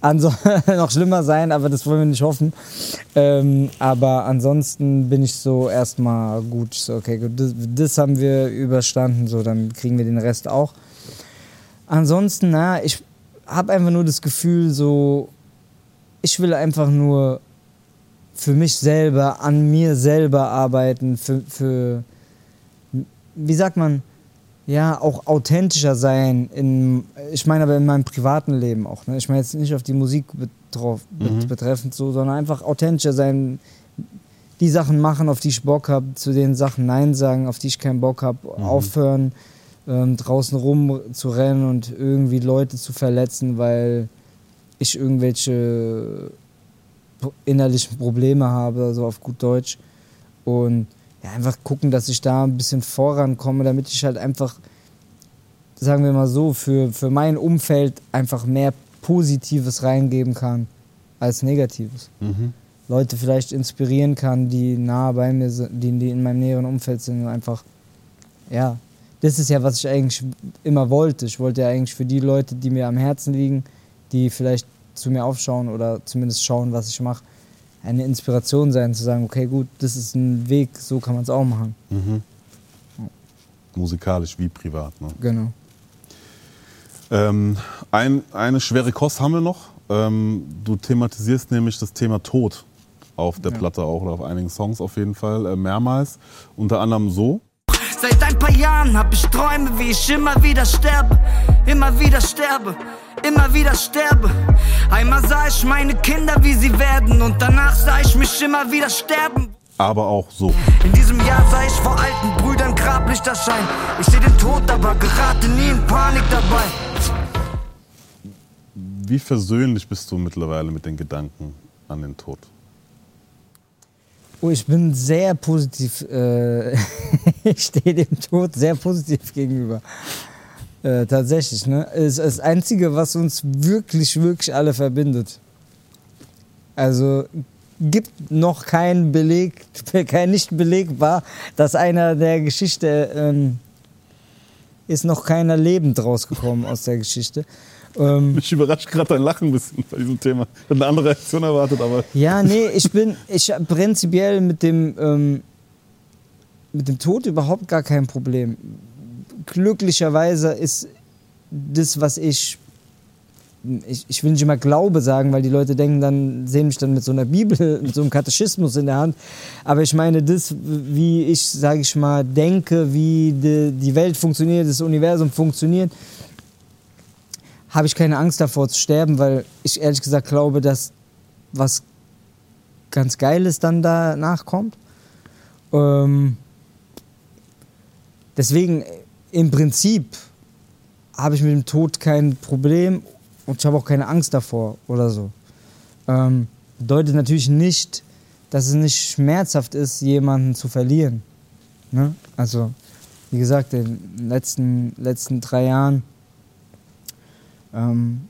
Also, *laughs* noch schlimmer sein, aber das wollen wir nicht hoffen. Ähm, aber ansonsten bin ich so erstmal gut. So, okay, gut, das, das haben wir überstanden, so dann kriegen wir den Rest auch. Ansonsten, na, ich habe einfach nur das Gefühl, so, ich will einfach nur für mich selber, an mir selber arbeiten, für, für wie sagt man, ja, auch authentischer sein. In, ich meine aber in meinem privaten Leben auch. Ne? Ich meine jetzt nicht auf die Musik betroff, bet- betreffend so, sondern einfach authentischer sein die Sachen machen, auf die ich Bock habe, zu den Sachen Nein sagen, auf die ich keinen Bock habe, aufhören, ähm, draußen rum zu rennen und irgendwie Leute zu verletzen, weil ich irgendwelche innerlichen Probleme habe, so auf gut Deutsch. Und ja, einfach gucken, dass ich da ein bisschen vorankomme, damit ich halt einfach, sagen wir mal so, für, für mein Umfeld einfach mehr Positives reingeben kann als Negatives. Mhm. Leute vielleicht inspirieren kann, die nah bei mir sind, die, die in meinem näheren Umfeld sind und einfach, ja, das ist ja, was ich eigentlich immer wollte. Ich wollte ja eigentlich für die Leute, die mir am Herzen liegen, die vielleicht zu mir aufschauen oder zumindest schauen, was ich mache, eine Inspiration sein, zu sagen, okay, gut, das ist ein Weg, so kann man es auch machen. Mhm. Musikalisch wie privat. Ne? Genau. Ähm, ein, eine schwere Kost haben wir noch. Ähm, du thematisierst nämlich das Thema Tod auf der Ja. Platte auch oder auf einigen Songs auf jeden Fall äh, mehrmals. Unter anderem so. Seit ein paar Jahren hab ich Träume, wie ich immer wieder sterbe, immer wieder sterbe, immer wieder sterbe. Einmal sah ich meine Kinder, wie sie werden, und danach sah ich mich immer wieder sterben. aber auch so. In diesem Jahr sah ich vor alten Brüdern Grablicht erscheinen. Ich seh den Tod, aber gerate nie in Panik dabei. Wie versöhnlich bist du mittlerweile mit den Gedanken an den Tod? Oh, ich bin sehr positiv, äh, *laughs* ich stehe dem Tod sehr positiv gegenüber. Äh, tatsächlich, ne? Ist das Einzige, was uns wirklich, wirklich alle verbindet. Also gibt noch keinen Beleg, *laughs* kein nicht belegbar, dass einer der Geschichte ähm, ist noch keiner lebend rausgekommen aus der Geschichte. Ähm, Mich überrascht gerade dein Lachen ein bisschen bei diesem Thema. Ich hätte eine andere Reaktion erwartet, aber Ja, *laughs* nee, ich bin ich prinzipiell mit dem, ähm, mit dem Tod überhaupt gar kein Problem. Glücklicherweise ist das, was ich, ich, ich will nicht immer Glaube sagen, weil die Leute denken dann, sehen mich dann mit so einer Bibel, *laughs* mit so einem Katechismus in der Hand. Aber ich meine, das, wie ich, sage ich mal, denke, wie die, die Welt funktioniert, das Universum funktioniert, habe ich keine Angst davor zu sterben, weil ich ehrlich gesagt glaube, dass was ganz Geiles dann danach kommt. Ähm, deswegen, im Prinzip habe ich mit dem Tod kein Problem und ich habe auch keine Angst davor oder so. Ähm, bedeutet natürlich nicht, dass es nicht schmerzhaft ist, jemanden zu verlieren. Ne? Also, wie gesagt, in den letzten, letzten drei Jahren ähm,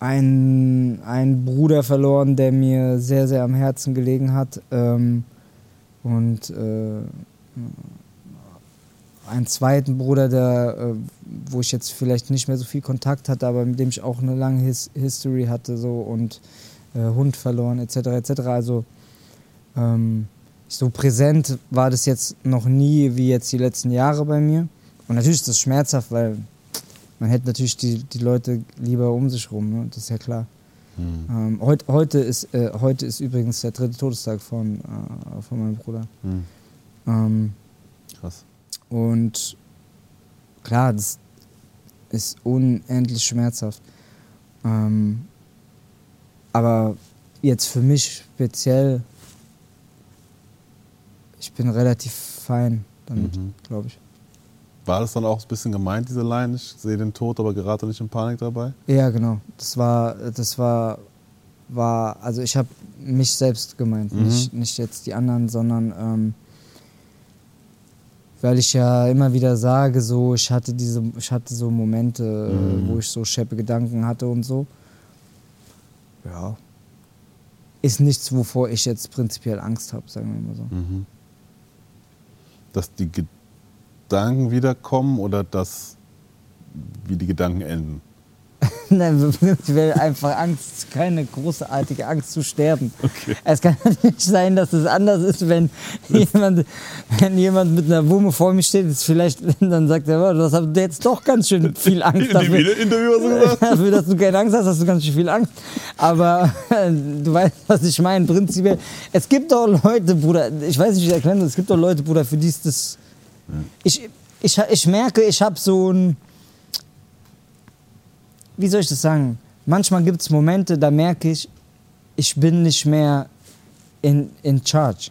einen, einen Bruder verloren, der mir sehr, sehr am Herzen gelegen hat. Ähm, und äh, einen zweiten Bruder, der, äh, wo ich jetzt vielleicht nicht mehr so viel Kontakt hatte, aber mit dem ich auch eine lange His History hatte so und äh, Hund verloren etc. etc. Also ähm, so präsent war das jetzt noch nie wie jetzt die letzten Jahre bei mir. Und natürlich ist das schmerzhaft, weil man hätte natürlich die, die Leute lieber um sich rum, ne? das ist ja klar. Ähm, heut, heute, ist, äh, heute ist übrigens der dritte Todestag von, äh, von meinem Bruder. Hm, Ähm, krass. und klar, das ist unendlich schmerzhaft. Ähm, aber jetzt für mich speziell, ich bin relativ fein damit, Mhm. glaube ich. War das dann auch ein bisschen gemeint, diese Line? Ich sehe den Tod, aber gerate nicht in Panik dabei? Ja, genau. Das war, das war, war, also ich habe mich selbst gemeint, Mhm. nicht, nicht jetzt die anderen, sondern ähm, weil ich ja immer wieder sage, so ich hatte diese, ich hatte so Momente, Mhm. wo ich so scheppe Gedanken hatte und so. Ja. Ist nichts, wovor ich jetzt prinzipiell Angst habe, sagen wir mal so. Mhm. Dass die Gedanken wiederkommen oder dass wie die Gedanken enden? *laughs* Nein, prinzipiell einfach Angst, keine großartige Angst zu sterben. Es kann natürlich sein, dass es anders ist, wenn jemand, wenn jemand mit einer Wumme vor mir steht, ist vielleicht, dann sagt er, oh, du hast jetzt doch ganz schön *laughs* viel Angst dafür. *laughs* Dafür, dass du keine Angst hast, hast du ganz schön viel Angst. Aber du weißt, was ich meine. Prinzipiell, es gibt doch Leute, Bruder, ich weiß nicht, wie ich erklären soll, es gibt doch Leute, Bruder, für die ist das. Ich, ich, ich merke, ich habe so ein. Wie soll ich das sagen? Manchmal gibt es Momente, da merke ich, ich bin nicht mehr in, in charge.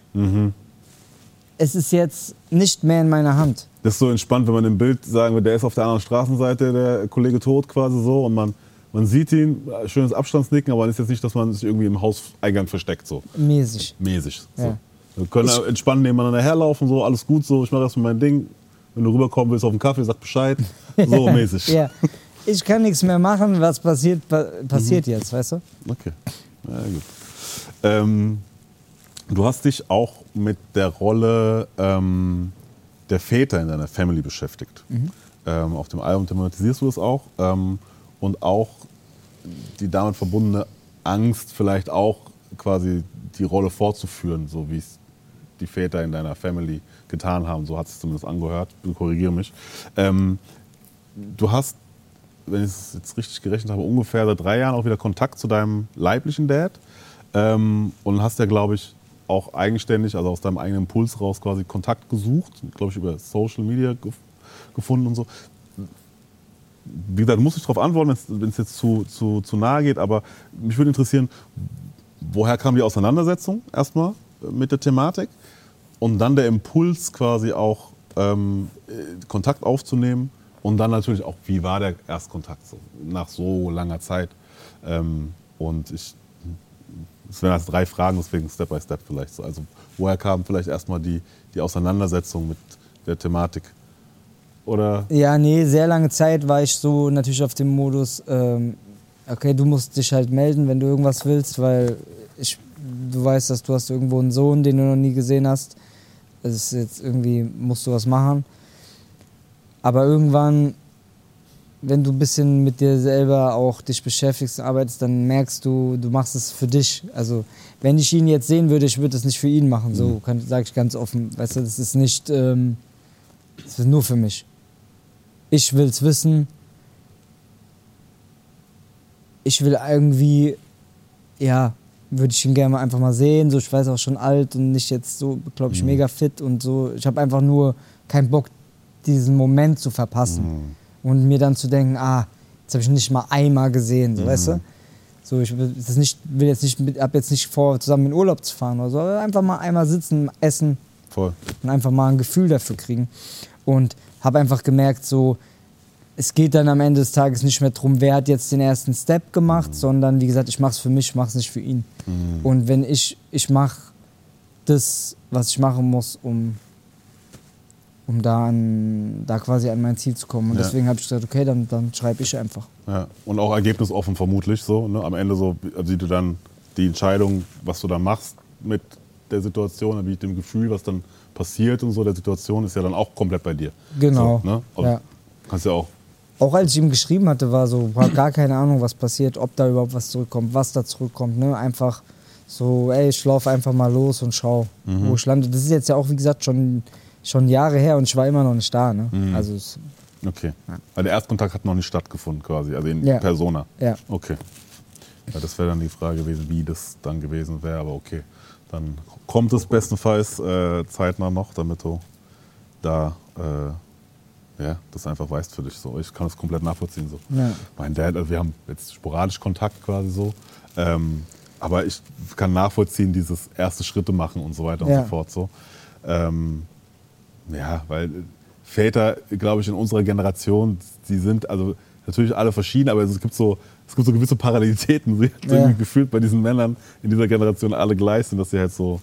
Es ist jetzt nicht mehr in meiner Hand. Das ist so entspannt, wenn man im Bild sagen würde, der ist auf der anderen Straßenseite, der Kollege tot quasi so und man, man sieht ihn, schönes Abstandsnicken, aber es ist jetzt nicht, dass man sich irgendwie im Hauseingang versteckt so. Mäßig. Mäßig. So. Ja. Wir können Ich- entspannt nebeneinander herlaufen, so alles gut so, ich mache erstmal mein Ding. Wenn du rüberkommen willst auf den Kaffee, sag Bescheid. *laughs* So mäßig. Ja. Ich kann nichts mehr machen, was passiert, pa passiert Mhm. jetzt, weißt du? Okay. Ja, gut. Ähm, du hast dich auch mit der Rolle ähm, der Väter in deiner Family beschäftigt. Ähm, auf dem Album thematisierst du das auch. Ähm, und auch die damit verbundene Angst, vielleicht auch quasi die Rolle fortzuführen, so wie es die Väter in deiner Family getan haben. So hat es zumindest angehört. Korrigiere mich. Ähm, du hast, wenn ich es jetzt richtig gerechnet habe, ungefähr seit drei Jahren auch wieder Kontakt zu deinem leiblichen Dad. Ähm, und hast ja, glaube ich, auch eigenständig, also aus deinem eigenen Impuls raus quasi Kontakt gesucht, glaube ich, über Social Media gef gefunden und so. Wie gesagt, muss ich darauf antworten, wenn es jetzt zu, zu, zu nahe geht, aber mich würde interessieren, woher kam die Auseinandersetzung erstmal mit der Thematik und dann der Impuls quasi auch ähm, äh, Kontakt aufzunehmen und dann natürlich auch, wie war der Erstkontakt so, nach so langer Zeit. Ähm, und ich, es wären also drei Fragen, deswegen Step by Step vielleicht so. Also woher kam vielleicht erstmal die, die Auseinandersetzung mit der Thematik? Oder Ja, nee, sehr lange Zeit war ich so natürlich auf dem Modus, ähm, okay, du musst dich halt melden, wenn du irgendwas willst, weil ich, du weißt, dass du hast irgendwo einen Sohn, den du noch nie gesehen hast. Es ist jetzt irgendwie, musst du was machen. Aber irgendwann, wenn du ein bisschen mit dir selber auch dich beschäftigst und arbeitest, dann merkst du, du machst es für dich. Also wenn ich ihn jetzt sehen würde, ich würde es nicht für ihn machen. So sage ich ganz offen. Weißt du, das ist nicht, ähm, das ist nur für mich. Ich will es wissen. Ich will irgendwie, ja, würde ich ihn gerne mal einfach mal sehen. So, ich weiß auch schon alt und nicht jetzt so, glaube ich, mega fit und so. Ich habe einfach nur keinen Bock, diesen Moment zu verpassen. Und mir dann zu denken, ah, jetzt habe ich ihn nicht mal einmal gesehen, so, weißt du? So, ich will, das nicht, will jetzt nicht, hab jetzt nicht vor, zusammen in Urlaub zu fahren oder so. aber Einfach mal einmal sitzen, essen, voll? und einfach mal ein Gefühl dafür kriegen. Und habe einfach gemerkt, so, es geht dann am Ende des Tages nicht mehr darum, wer hat jetzt den ersten Step gemacht, sondern wie gesagt, ich mache es für mich, ich mache es nicht für ihn. Und wenn ich, ich mache das, was ich machen muss, um, um da, an, da quasi an mein Ziel zu kommen. Und Ja. deswegen habe ich gesagt, okay, dann, dann schreibe ich einfach. Ja. Und auch ergebnisoffen vermutlich so. Ne? Am Ende so, wie du dann die Entscheidung, was du dann machst mit der Situation, mit dem Gefühl, was dann passiert und so der Situation, ist ja dann auch komplett bei dir. Genau. So, ne? Ja. Kannst ja auch. Auch als ich ihm geschrieben hatte, war so, war gar keine Ahnung, was passiert, ob da überhaupt was zurückkommt, was da zurückkommt. Ne? Einfach so, ey, ich laufe einfach mal los und schau, Mhm. wo ich lande. Das ist jetzt ja auch, wie gesagt, schon, schon Jahre her und ich war immer noch nicht da. Ne? Mhm. Also, es, Okay. Weil der Erstkontakt hat noch nicht stattgefunden quasi, also in Ja. Persona. ja. Okay. Ja, das wäre dann die Frage gewesen, wie das dann gewesen wäre, aber okay. Dann kommt es bestenfalls äh, zeitnah noch, damit du da äh, ja, das einfach weißt für dich so. Ich kann das komplett nachvollziehen so. Ja. Mein Dad, also wir haben jetzt sporadisch Kontakt quasi so. Ähm, aber ich kann nachvollziehen, dieses erste Schritte machen und so weiter und Ja. so fort. So. Ähm, ja, weil Väter, glaube ich, in unserer Generation, die sind also natürlich alle verschieden, aber es gibt so, es gibt so gewisse Parallelitäten. Sie hat Ja. gefühlt bei diesen Männern in dieser Generation alle gleich sind, dass sie halt so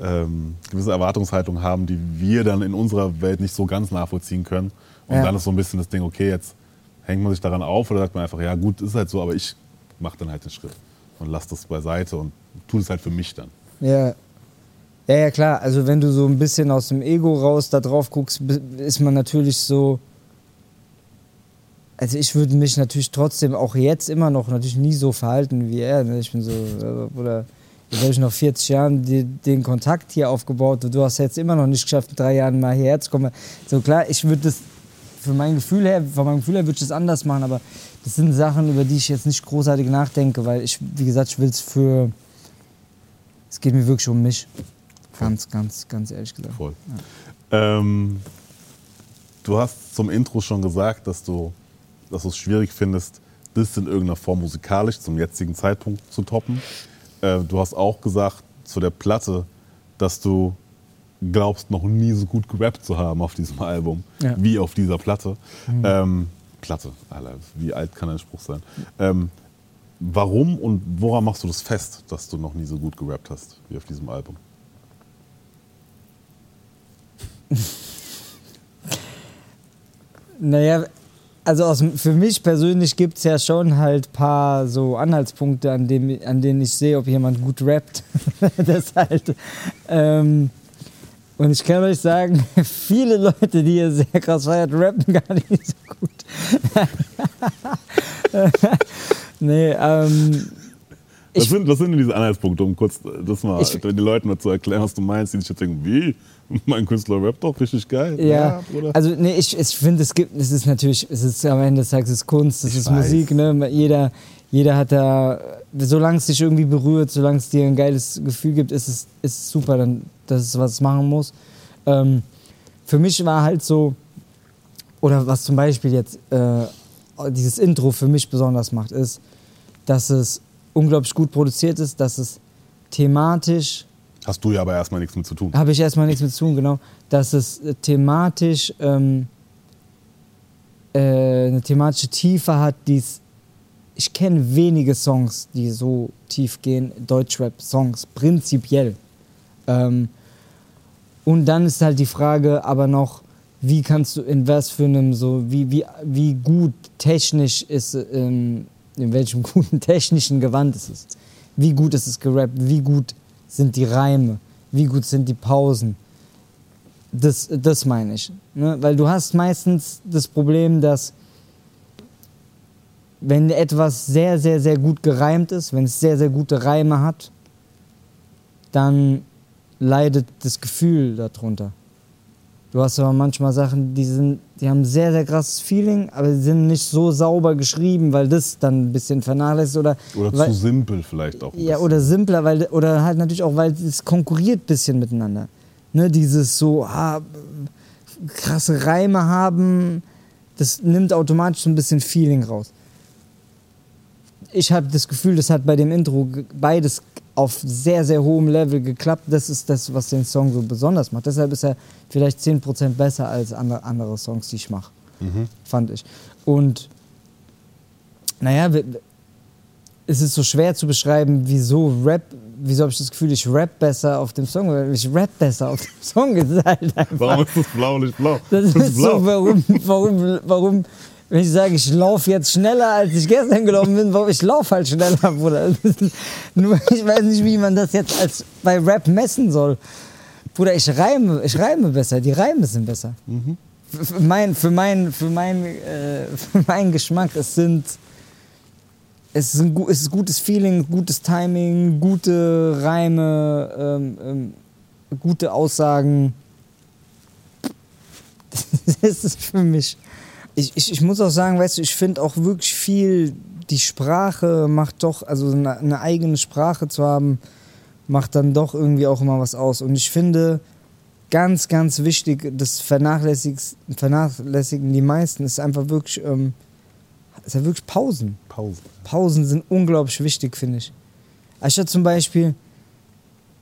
ähm, gewisse Erwartungshaltung haben, die wir dann in unserer Welt nicht so ganz nachvollziehen können. Und Ja. dann ist so ein bisschen das Ding, okay, jetzt hängt man sich daran auf oder sagt man einfach, ja gut, ist halt so, aber ich mache dann halt den Schritt und lasse das beiseite und tue es halt für mich dann. Ja. Ja, ja, klar. Also, wenn du so ein bisschen aus dem Ego raus da drauf guckst, ist man natürlich so. Also, ich würde mich natürlich trotzdem auch jetzt immer noch natürlich nie so verhalten wie er. Ne? Ich bin so, äh, oder jetzt habe ich noch 40 Jahren die, den Kontakt hier aufgebaut und du hast jetzt immer noch nicht geschafft, in drei Jahren mal hierher zu kommen. So, klar, ich würde das für mein Gefühl her, von meinem Gefühl her würde ich das anders machen, aber das sind Sachen, über die ich jetzt nicht großartig nachdenke, weil ich, wie gesagt, ich will es für. Es geht mir wirklich um mich. Ganz, ganz, ganz ehrlich gesagt. Voll. Ähm, du hast zum Intro schon gesagt, dass du, dass du es schwierig findest, das in irgendeiner Form musikalisch zum jetzigen Zeitpunkt zu toppen. Äh, du hast auch gesagt, zu der Platte, dass du glaubst, noch nie so gut gerappt zu haben auf diesem Album, Ja. wie auf dieser Platte. Ähm, Platte, Alter, wie alt kann ein Spruch sein? Ähm, warum und woran machst du das fest, dass du noch nie so gut gerappt hast wie auf diesem Album? *laughs* Naja, also aus, für mich persönlich gibt es ja schon halt paar so Anhaltspunkte, an, dem, an denen ich sehe, ob jemand gut rappt. *laughs* das halt. Ähm, und ich kann euch sagen, *laughs* viele Leute, die ihr sehr krass feiert, rappen *laughs* gar nicht so gut. nee, ähm, Was Ich- sind, was sind denn diese Anhaltspunkte, um kurz das mal Ich- den Leuten mal zu erklären, was du meinst, die sich jetzt denken, wie? *laughs* Mein Künstler rappt doch richtig geil. Ja, Bruder. also nee, ich, ich finde, es gibt, es ist natürlich, es ist am Ende des Tages es ist Kunst, es Ich ist weiß. Musik, ne? Jeder, jeder hat da, solange es dich irgendwie berührt, solange es dir ein geiles Gefühl gibt, ist es, ist super, dann, das ist, was es machen muss. Ähm, für mich war halt so, oder was zum Beispiel jetzt äh, dieses Intro für mich besonders macht, ist, dass es unglaublich gut produziert ist, dass es thematisch Hast du ja aber erstmal nichts mit zu tun. habe ich erstmal nichts mit zu tun, genau. Dass es äh, thematisch ähm, äh, eine thematische Tiefe hat, die es. Ich kenne wenige Songs, die so tief gehen, Deutschrap-Songs, prinzipiell. Ähm, und dann ist halt die Frage aber noch, wie kannst du, in was für einem so, wie, wie, wie gut technisch ist, ähm, in welchem guten *laughs* technischen Gewand ist es? Wie gut ist es gerappt? Wie gut sind die Reime? Wie gut sind die Pausen? Das, das meine ich. Ne? Weil du hast meistens das Problem, dass wenn etwas sehr, sehr, sehr gut gereimt ist, wenn es sehr, sehr gute Reime hat, dann leidet das Gefühl darunter. Du hast aber manchmal Sachen, die, sind, die haben sehr, sehr krasses Feeling, aber sie sind nicht so sauber geschrieben, weil das dann ein bisschen vernachlässigt oder, Oder weil, zu simpel vielleicht auch. ja, bisschen. oder simpler, weil, oder halt natürlich auch, weil es konkurriert ein bisschen miteinander. Ne, dieses so, ah, krasse Reime haben, das nimmt automatisch so ein bisschen Feeling raus. Ich habe das Gefühl, das hat bei dem Intro beides auf sehr, sehr hohem Level geklappt. Das ist das, was den Song so besonders macht. Deshalb ist er vielleicht 10% besser als andere, andere Songs, die ich mache. Fand ich. Und naja, es ist so schwer zu beschreiben, wieso Rap, wieso habe ich das Gefühl, ich rap besser auf dem Song, weil ich rap besser auf dem Song. Ist halt einfach. Warum ist das blau nicht blau? Das Das ist so, warum, warum, warum, wenn ich sage, ich laufe jetzt schneller, als ich gestern gelaufen bin, warum ich laufe halt schneller, Bruder. *laughs* Nur ich weiß nicht, wie man das jetzt als bei Rap messen soll. Bruder, ich reime, ich reime besser, die Reime sind besser. Für, für, mein, für, mein, für, mein, äh, *laughs* für meinen Geschmack, es sind. Es ist, ein, es ist gutes Feeling, gutes Timing, gute Reime, ähm, ähm, gute Aussagen. *laughs* Das ist für mich. Ich, ich, ich muss auch sagen, weißt du, ich finde auch wirklich viel, die Sprache macht doch, also eine, eine eigene Sprache zu haben, macht dann doch irgendwie auch immer was aus. Und ich finde, ganz, ganz wichtig, das vernachlässigen die meisten, ist einfach wirklich, ähm, ist ja wirklich Pausen. Pause. Pausen sind unglaublich wichtig, finde ich. Also Ich hatte zum Beispiel,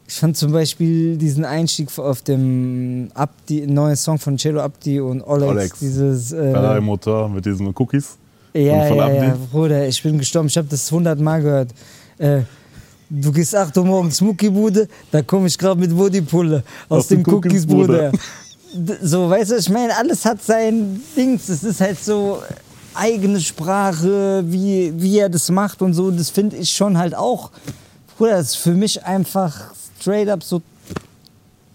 ich fand zum Beispiel diesen Einstieg auf dem Abdi, neuen Song von Cello Abdi und Olex, Olex. dieses äh, Ferrari Motor mit diesen Cookies. ja, ja, ja, Abdi? Bruder, ich bin gestorben. Ich habe das 100 Mal gehört. Äh, du gehst 8 Uhr morgens Muckibude, da komme ich gerade mit Bodypulle aus, Aus dem Cookies. Bruder. *laughs* So, weißt du, ich meine, alles hat sein Dings. Es ist halt so eigene Sprache, wie, wie er das macht und so. Das finde ich schon halt auch. Bruder, das ist für mich einfach straight up so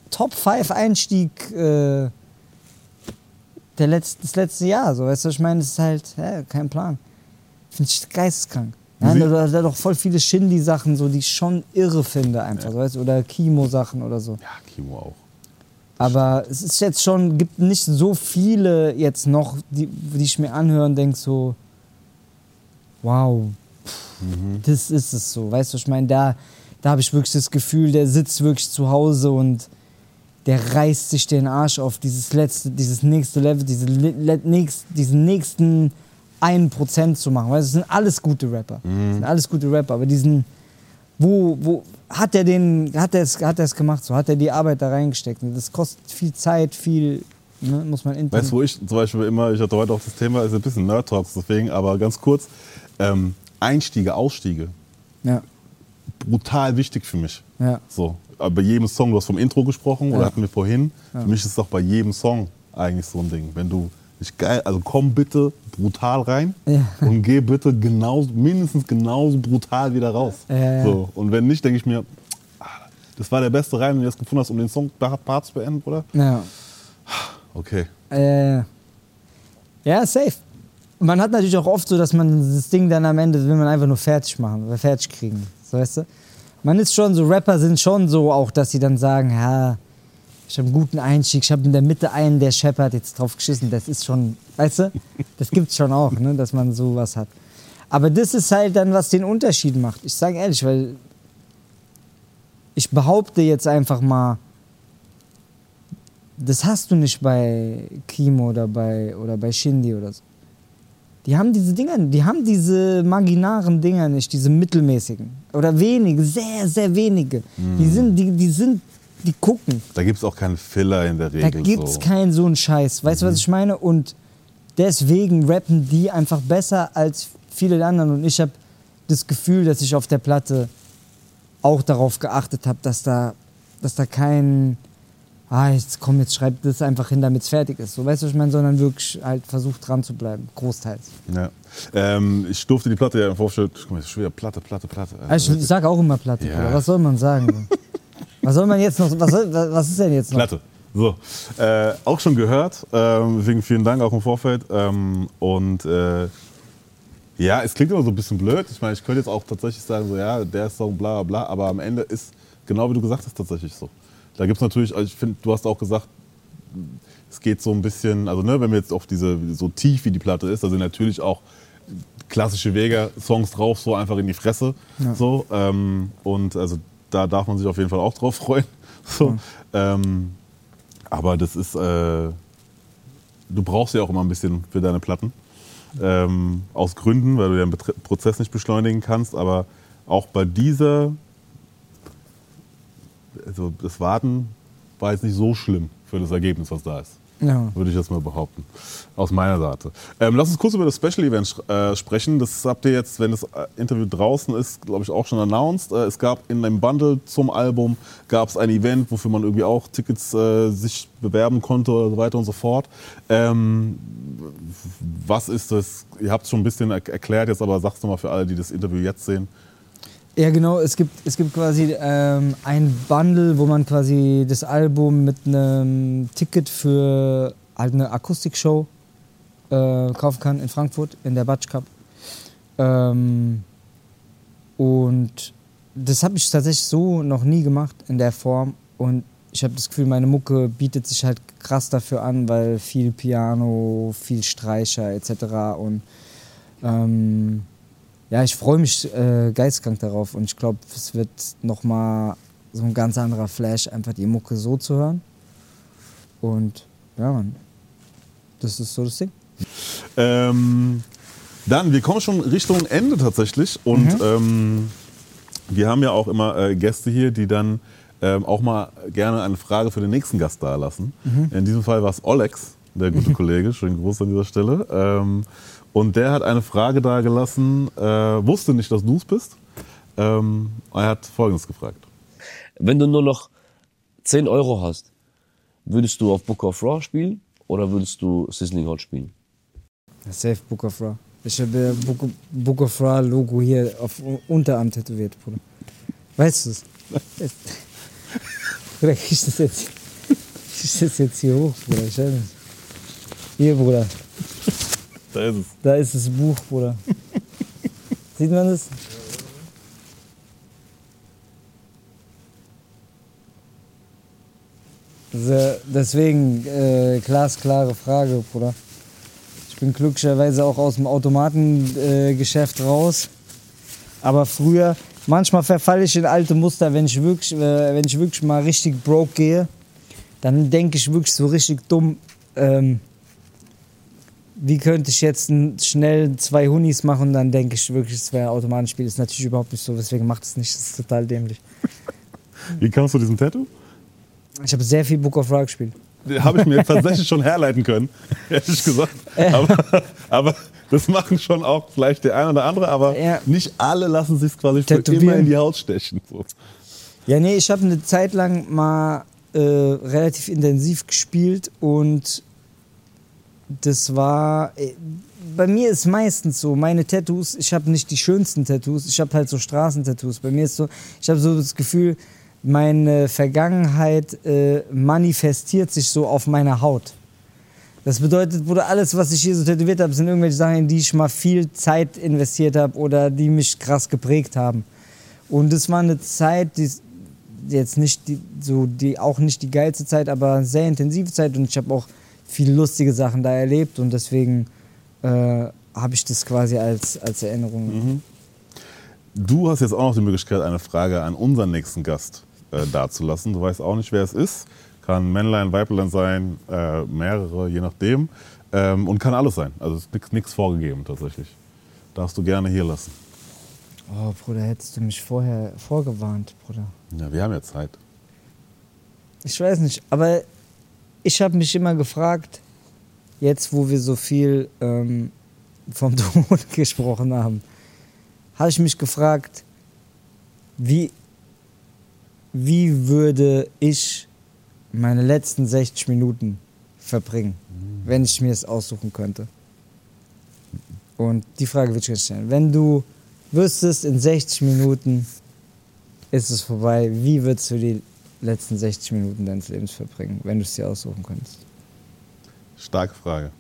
Top 5 Einstieg äh, der letzten, das letzte Jahr. So, weißt du, ich meine, das ist halt, hä, kein Plan. Finde ich geisteskrank. Ja, da, da, doch voll viele Shindy-Sachen, so, die ich schon irre finde, einfach. So, weißt, oder Kimo-Sachen oder so. Ja, Kimo auch. Aber es ist jetzt schon, gibt nicht so viele jetzt noch, die, die ich mir anhöre und denke so, wow, pff, das ist es so. Weißt du, ich meine, da, da habe ich wirklich das Gefühl, der sitzt wirklich zu Hause und der reißt sich den Arsch auf dieses letzte, dieses nächste Level, diese, le- nächst, diesen nächsten einen Prozent zu machen. Weil es sind alles gute Rapper. Es sind alles gute Rapper, aber diesen, wo, wo, hat er den, hat er es, hat er es gemacht, so hat er die Arbeit da reingesteckt. Und das kostet viel Zeit, viel, ne, muss man intensiv. Weißt du, wo ich zum Beispiel immer, ich hatte heute auch das Thema, ist ein bisschen Nerd Talks, deswegen, aber ganz kurz, ähm, Einstiege, Ausstiege, Ja, brutal wichtig für mich. ja, So, bei jedem Song, du hast vom Intro gesprochen oder Ja. hatten wir vorhin, für mich ist es doch bei jedem Song eigentlich so ein Ding. Wenn du nicht geil, also komm bitte brutal rein Ja. und geh bitte genauso, mindestens genauso brutal wieder raus. Ja, ja. So, und wenn nicht, denke ich mir, ah, das war der beste Reim, den du jetzt gefunden hast, um den Song Part zu beenden, oder? ja. Okay. Äh, ja, safe. Man hat natürlich auch oft so, dass man das Ding dann am Ende will man einfach nur fertig machen oder fertig kriegen. Weißt du? Man ist schon so, Rapper sind schon so auch, dass sie dann sagen, ja, ich habe einen guten Einstieg, ich habe in der Mitte einen, der scheppert, jetzt drauf geschissen. Das ist schon, weißt du? Das gibt's schon auch, ne, dass man sowas hat. Aber das ist halt dann, was den Unterschied macht. Ich sage ehrlich, weil ich behaupte jetzt einfach mal, das hast du nicht bei Kimo oder bei, oder bei Shindy oder so. Die haben diese Dinger, die haben diese marginaren Dinger nicht, diese mittelmäßigen. Oder wenige, sehr, sehr wenige. Die sind, die, die sind, die gucken. Da gibt es auch keinen Filler in der Regel. Da gibt's so. keinen so einen Scheiß. Weißt du, was ich meine? Und deswegen rappen die einfach besser als viele der anderen. Und ich habe das Gefühl, dass ich auf der Platte auch darauf geachtet habe, dass da, dass da kein, ah, jetzt komm, jetzt schreib das einfach hin, damit es fertig ist. So, weißt du, was ich meine? Sondern wirklich halt versucht dran zu bleiben, großteils. Ja. Ähm, ich durfte die Platte ja im Vorfeld, guck mal, das ist schon wieder Platte, Platte, Platte. Also ich sage auch immer Platte, Ja. Was soll man sagen? was soll man jetzt noch, was, soll, was ist denn jetzt noch? Platte. So, äh, auch schon gehört. Ähm, deswegen vielen Dank auch im Vorfeld. Ähm, und äh, ja, es klingt immer so ein bisschen blöd. Ich meine, ich könnte jetzt auch tatsächlich sagen, so ja, der Song, bla bla bla, aber am Ende ist genau wie du gesagt hast, tatsächlich so. Da gibt es natürlich, also ich finde, du hast auch gesagt, es geht so ein bisschen, also ne, wenn wir jetzt auf diese, so tief wie die Platte ist, da sind natürlich auch klassische Vega-Songs drauf, so einfach in die Fresse. So, ähm, und also da darf man sich auf jeden Fall auch drauf freuen. *laughs* So, ähm, aber das ist, äh, du brauchst ja auch immer ein bisschen für deine Platten. Ähm, aus Gründen, weil du den Prozess nicht beschleunigen kannst. Aber auch bei dieser, also das Warten war jetzt nicht so schlimm für das Ergebnis, was da ist. Ja. Würde ich jetzt mal behaupten. Aus meiner Seite. Ähm, lass uns kurz über das Special Event äh, sprechen. Das habt ihr jetzt, wenn das äh, Interview draußen ist, glaube ich, auch schon announced. Äh, es gab in einem Bundle zum Album gab es ein Event, wofür man irgendwie auch Tickets äh, sich bewerben konnte und so weiter und so fort. Ähm, was ist das? Ihr habt es schon ein bisschen er erklärt jetzt, aber sag's nochmal für alle, die das Interview jetzt sehen. Ja, genau. Es gibt, es gibt quasi ähm, ein Bundle, wo man quasi das Album mit einem Ticket für halt eine Akustikshow äh, kaufen kann in Frankfurt, in der Batsch Cup. Ähm, und das habe ich tatsächlich so noch nie gemacht in der Form. Und ich habe das Gefühl, meine Mucke bietet sich halt krass dafür an, weil viel Piano, viel Streicher etc. Und ähm, ja, ich freue mich äh, geistkrank darauf und ich glaube, es wird nochmal so ein ganz anderer Flash, einfach die Mucke so zu hören. Und ja, Mann, das ist so das Ding. Ähm, dann, wir kommen schon Richtung Ende tatsächlich. Und ähm, wir haben ja auch immer äh, Gäste hier, die dann ähm, auch mal gerne eine Frage für den nächsten Gast da lassen. In diesem Fall war es Olex, der gute *laughs* Kollege. Schönen Gruß an dieser Stelle. Und der hat eine Frage da gelassen, äh, wusste nicht, dass du es bist. Ähm, er hat Folgendes gefragt. Wenn du nur noch 10 Euro hast, würdest du auf Book of Raw spielen oder würdest du Sizzling Hot spielen? Safe Book of Ra. Ich habe Book, Book of Ra Logo hier auf Unterarm tätowiert, Bruder. Weißt du es? *laughs* Bruder, krieg ich das jetzt, krieg ich das jetzt hier hoch, Bruder? Ich weiß nicht. Hier, Bruder. Da ist es. Da ist das Buch, Bruder. *laughs* Sieht man das? Deswegen, äh, glasklare Frage, Bruder. Ich bin glücklicherweise auch aus dem Automatengeschäft äh, raus. Aber früher, manchmal verfalle ich in alte Muster, wenn ich wirklich, äh, wenn ich wirklich mal richtig broke gehe, dann denke ich wirklich so richtig dumm, ähm, wie könnte ich jetzt schnell zwei Hunis machen und dann denke ich wirklich, es wäre ein Automatenspiel. Ist natürlich überhaupt nicht so, deswegen macht es nicht. Das ist total dämlich. Wie kamst du zu diesem Tattoo? Ich habe sehr viel Book of Ra gespielt. Habe ich mir tatsächlich schon herleiten können, *laughs* ehrlich gesagt. Aber, aber das machen schon auch vielleicht der eine oder andere, aber Ja. nicht alle lassen sich quasi für immer in die Haut stechen. So. Ja, nee, ich habe eine Zeit lang mal äh, relativ intensiv gespielt und das war. äh, Bei mir ist meistens so, meine Tattoos, ich habe nicht die schönsten Tattoos, ich habe halt so Straßentattoos. Bei mir ist so, ich habe so das Gefühl, meine Vergangenheit äh, manifestiert sich so auf meiner Haut. Das bedeutet, Bruder, alles, was ich hier so tätowiert habe, sind irgendwelche Sachen, in die ich mal viel Zeit investiert habe oder die mich krass geprägt haben. Und das war eine Zeit, die jetzt nicht die, so die auch nicht die geilste Zeit, aber eine sehr intensive Zeit und ich habe auch viele lustige Sachen da erlebt und deswegen äh, habe ich das quasi als, als Erinnerung. Du hast jetzt auch noch die Möglichkeit, eine Frage an unseren nächsten Gast äh, dazulassen. Du weißt auch nicht, wer es ist. Kann Männlein, Weiblein sein, äh, mehrere, je nachdem. Ähm, und kann alles sein. Also es ist nichts vorgegeben tatsächlich. Darfst du gerne hier lassen. Oh, Bruder, hättest du mich vorher vorgewarnt, Bruder. Ja, wir haben ja Zeit. Ich weiß nicht, aber ich habe mich immer gefragt, jetzt wo wir so viel ähm, vom *laughs* Tod gesprochen haben, habe ich mich gefragt, wie, wie würde ich meine letzten 60 Minuten verbringen, wenn ich mir es aussuchen könnte. Und die Frage würde ich jetzt stellen. Wenn du wüsstest, in 60 Minuten ist es vorbei, wie würdest du die letzten 60 Minuten deines Lebens verbringen, wenn du es dir aussuchen könntest? Starke Frage.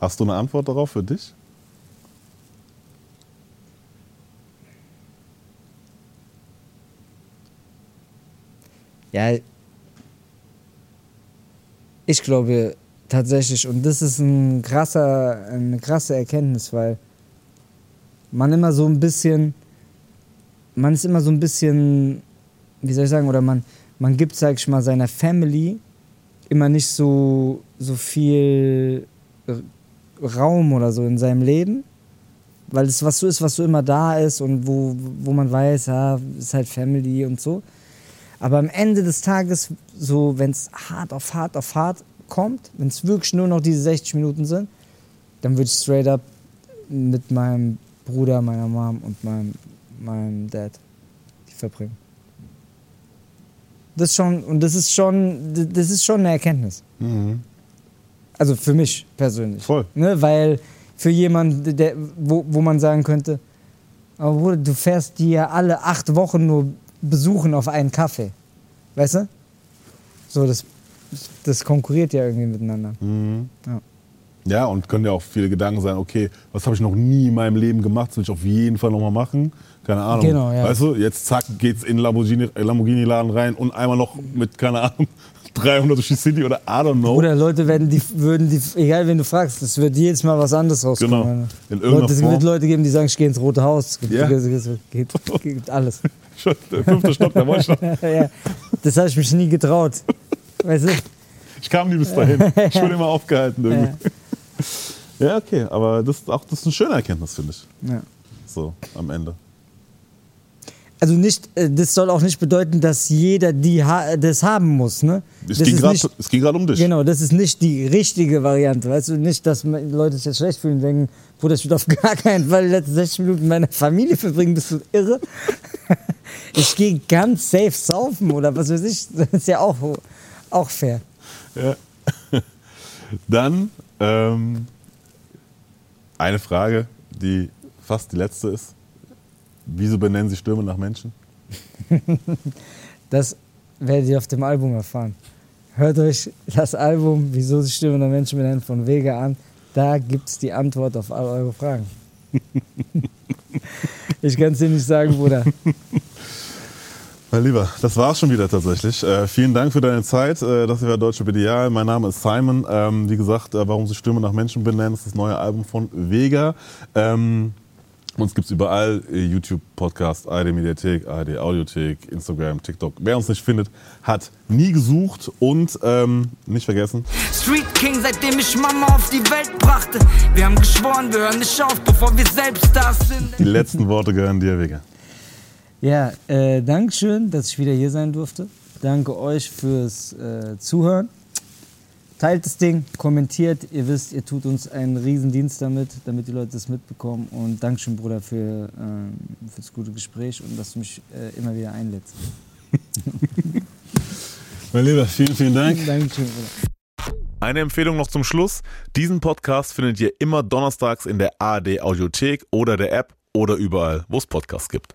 Hast du eine Antwort darauf für dich? Ja, ich glaube tatsächlich, und das ist ein krasser, eine krasse Erkenntnis, weil man immer so ein bisschen, man ist immer so ein bisschen, wie soll ich sagen, oder man, man gibt, sag ich mal, seiner Family immer nicht so, so viel R- Raum oder so in seinem Leben, weil es was so ist, was so immer da ist und wo, wo man weiß, ja, ist halt Family und so. Aber am Ende des Tages, so wenn es hart auf hart auf hart kommt, wenn es wirklich nur noch diese 60 Minuten sind, dann würde ich straight up mit meinem Bruder, meiner Mom und meinem, meinem Dad die verbringen. Das schon, und das ist schon, das ist schon eine Erkenntnis. Also für mich persönlich. Voll. Ne? Weil für jemanden, der, wo, wo man sagen könnte, aber du fährst die ja alle acht Wochen nur besuchen auf einen Kaffee. Weißt du? So, das, das konkurriert ja irgendwie miteinander. Ja. Ja, und können ja auch viele Gedanken sein, okay, was habe ich noch nie in meinem Leben gemacht, das will ich auf jeden Fall nochmal machen. Keine Ahnung. Genau, ja. Weißt du, jetzt zack, geht's in den Lamborghini- äh, Lamborghini-Laden rein und einmal noch mit, keine Ahnung, *laughs* 300 durch die City oder I don't know. Oder Leute werden die, würden die, egal wen du fragst, es wird jedes Mal was anderes rauskommen. Genau. In irgendeiner Leute, es wird Leute geben, die sagen, ich gehe ins Rote Haus. Es gibt, Ja. es gibt, es gibt, es gibt alles. *laughs* Der fünfte Stock, da war ich noch. ja, das habe ich mich nie getraut. Weißt du? Ich kam nie bis dahin. Ich wurde immer aufgehalten irgendwie. Ja, okay, aber das ist auch das ist eine schöne Erkenntnis, finde ich. Ja. So, am Ende. Also nicht, äh, das soll auch nicht bedeuten, dass jeder die ha das haben muss, ne? Es das ging ist grad- nicht, es ging gerade um dich. Genau, das ist nicht die richtige Variante. Weißt du, nicht, dass Leute sich jetzt schlecht fühlen und denken, Bruder, ich will auf gar keinen Fall die letzten 60 Minuten meiner Familie verbringen, bist du irre? *laughs* ich gehe ganz safe saufen oder was weiß ich. Das ist ja auch, auch fair. Ja. *laughs* Dann ähm, eine Frage, die fast die letzte ist. Wieso benennen Sie Stürme nach Menschen? *laughs* Das werdet ihr auf dem Album erfahren. Hört euch das Album Wieso die Stimme der Menschen benennen von Vega an. Da gibt es die Antwort auf all eure Fragen. *laughs* ich kann es dir nicht sagen, Bruder. Mein Lieber, das war's schon wieder tatsächlich. Äh, vielen Dank für deine Zeit. Äh, das hier war Deutsche BDA. Mein Name ist Simon. Ähm, wie gesagt, äh, warum sie Stürme nach Menschen benennen, ist das neue Album von Vega. Ähm, Uns gibt es überall, äh, YouTube, Podcast, ARD Mediathek, ARD Audiothek, Instagram, TikTok. Wer uns nicht findet, hat nie gesucht und ähm, nicht vergessen. Street King, seitdem ich Mama auf die Welt brachte. Wir haben geschworen, wir hören nicht auf, bevor wir selbst da sind. Die letzten Worte gehören dir, Wege. Ja, äh, Dankeschön, dass ich wieder hier sein durfte. Danke euch fürs äh, Zuhören. Teilt das Ding, kommentiert. Ihr wisst, ihr tut uns einen Riesendienst damit, damit die Leute das mitbekommen. Und Dankeschön, Bruder, für, ähm, für das gute Gespräch und dass du mich äh, immer wieder einlädst. *laughs* Mein Lieber, vielen, vielen Dank. Dankeschön, Bruder. Eine Empfehlung noch zum Schluss. Diesen Podcast findet ihr immer donnerstags in der ARD Audiothek oder der App oder überall, wo es Podcasts gibt.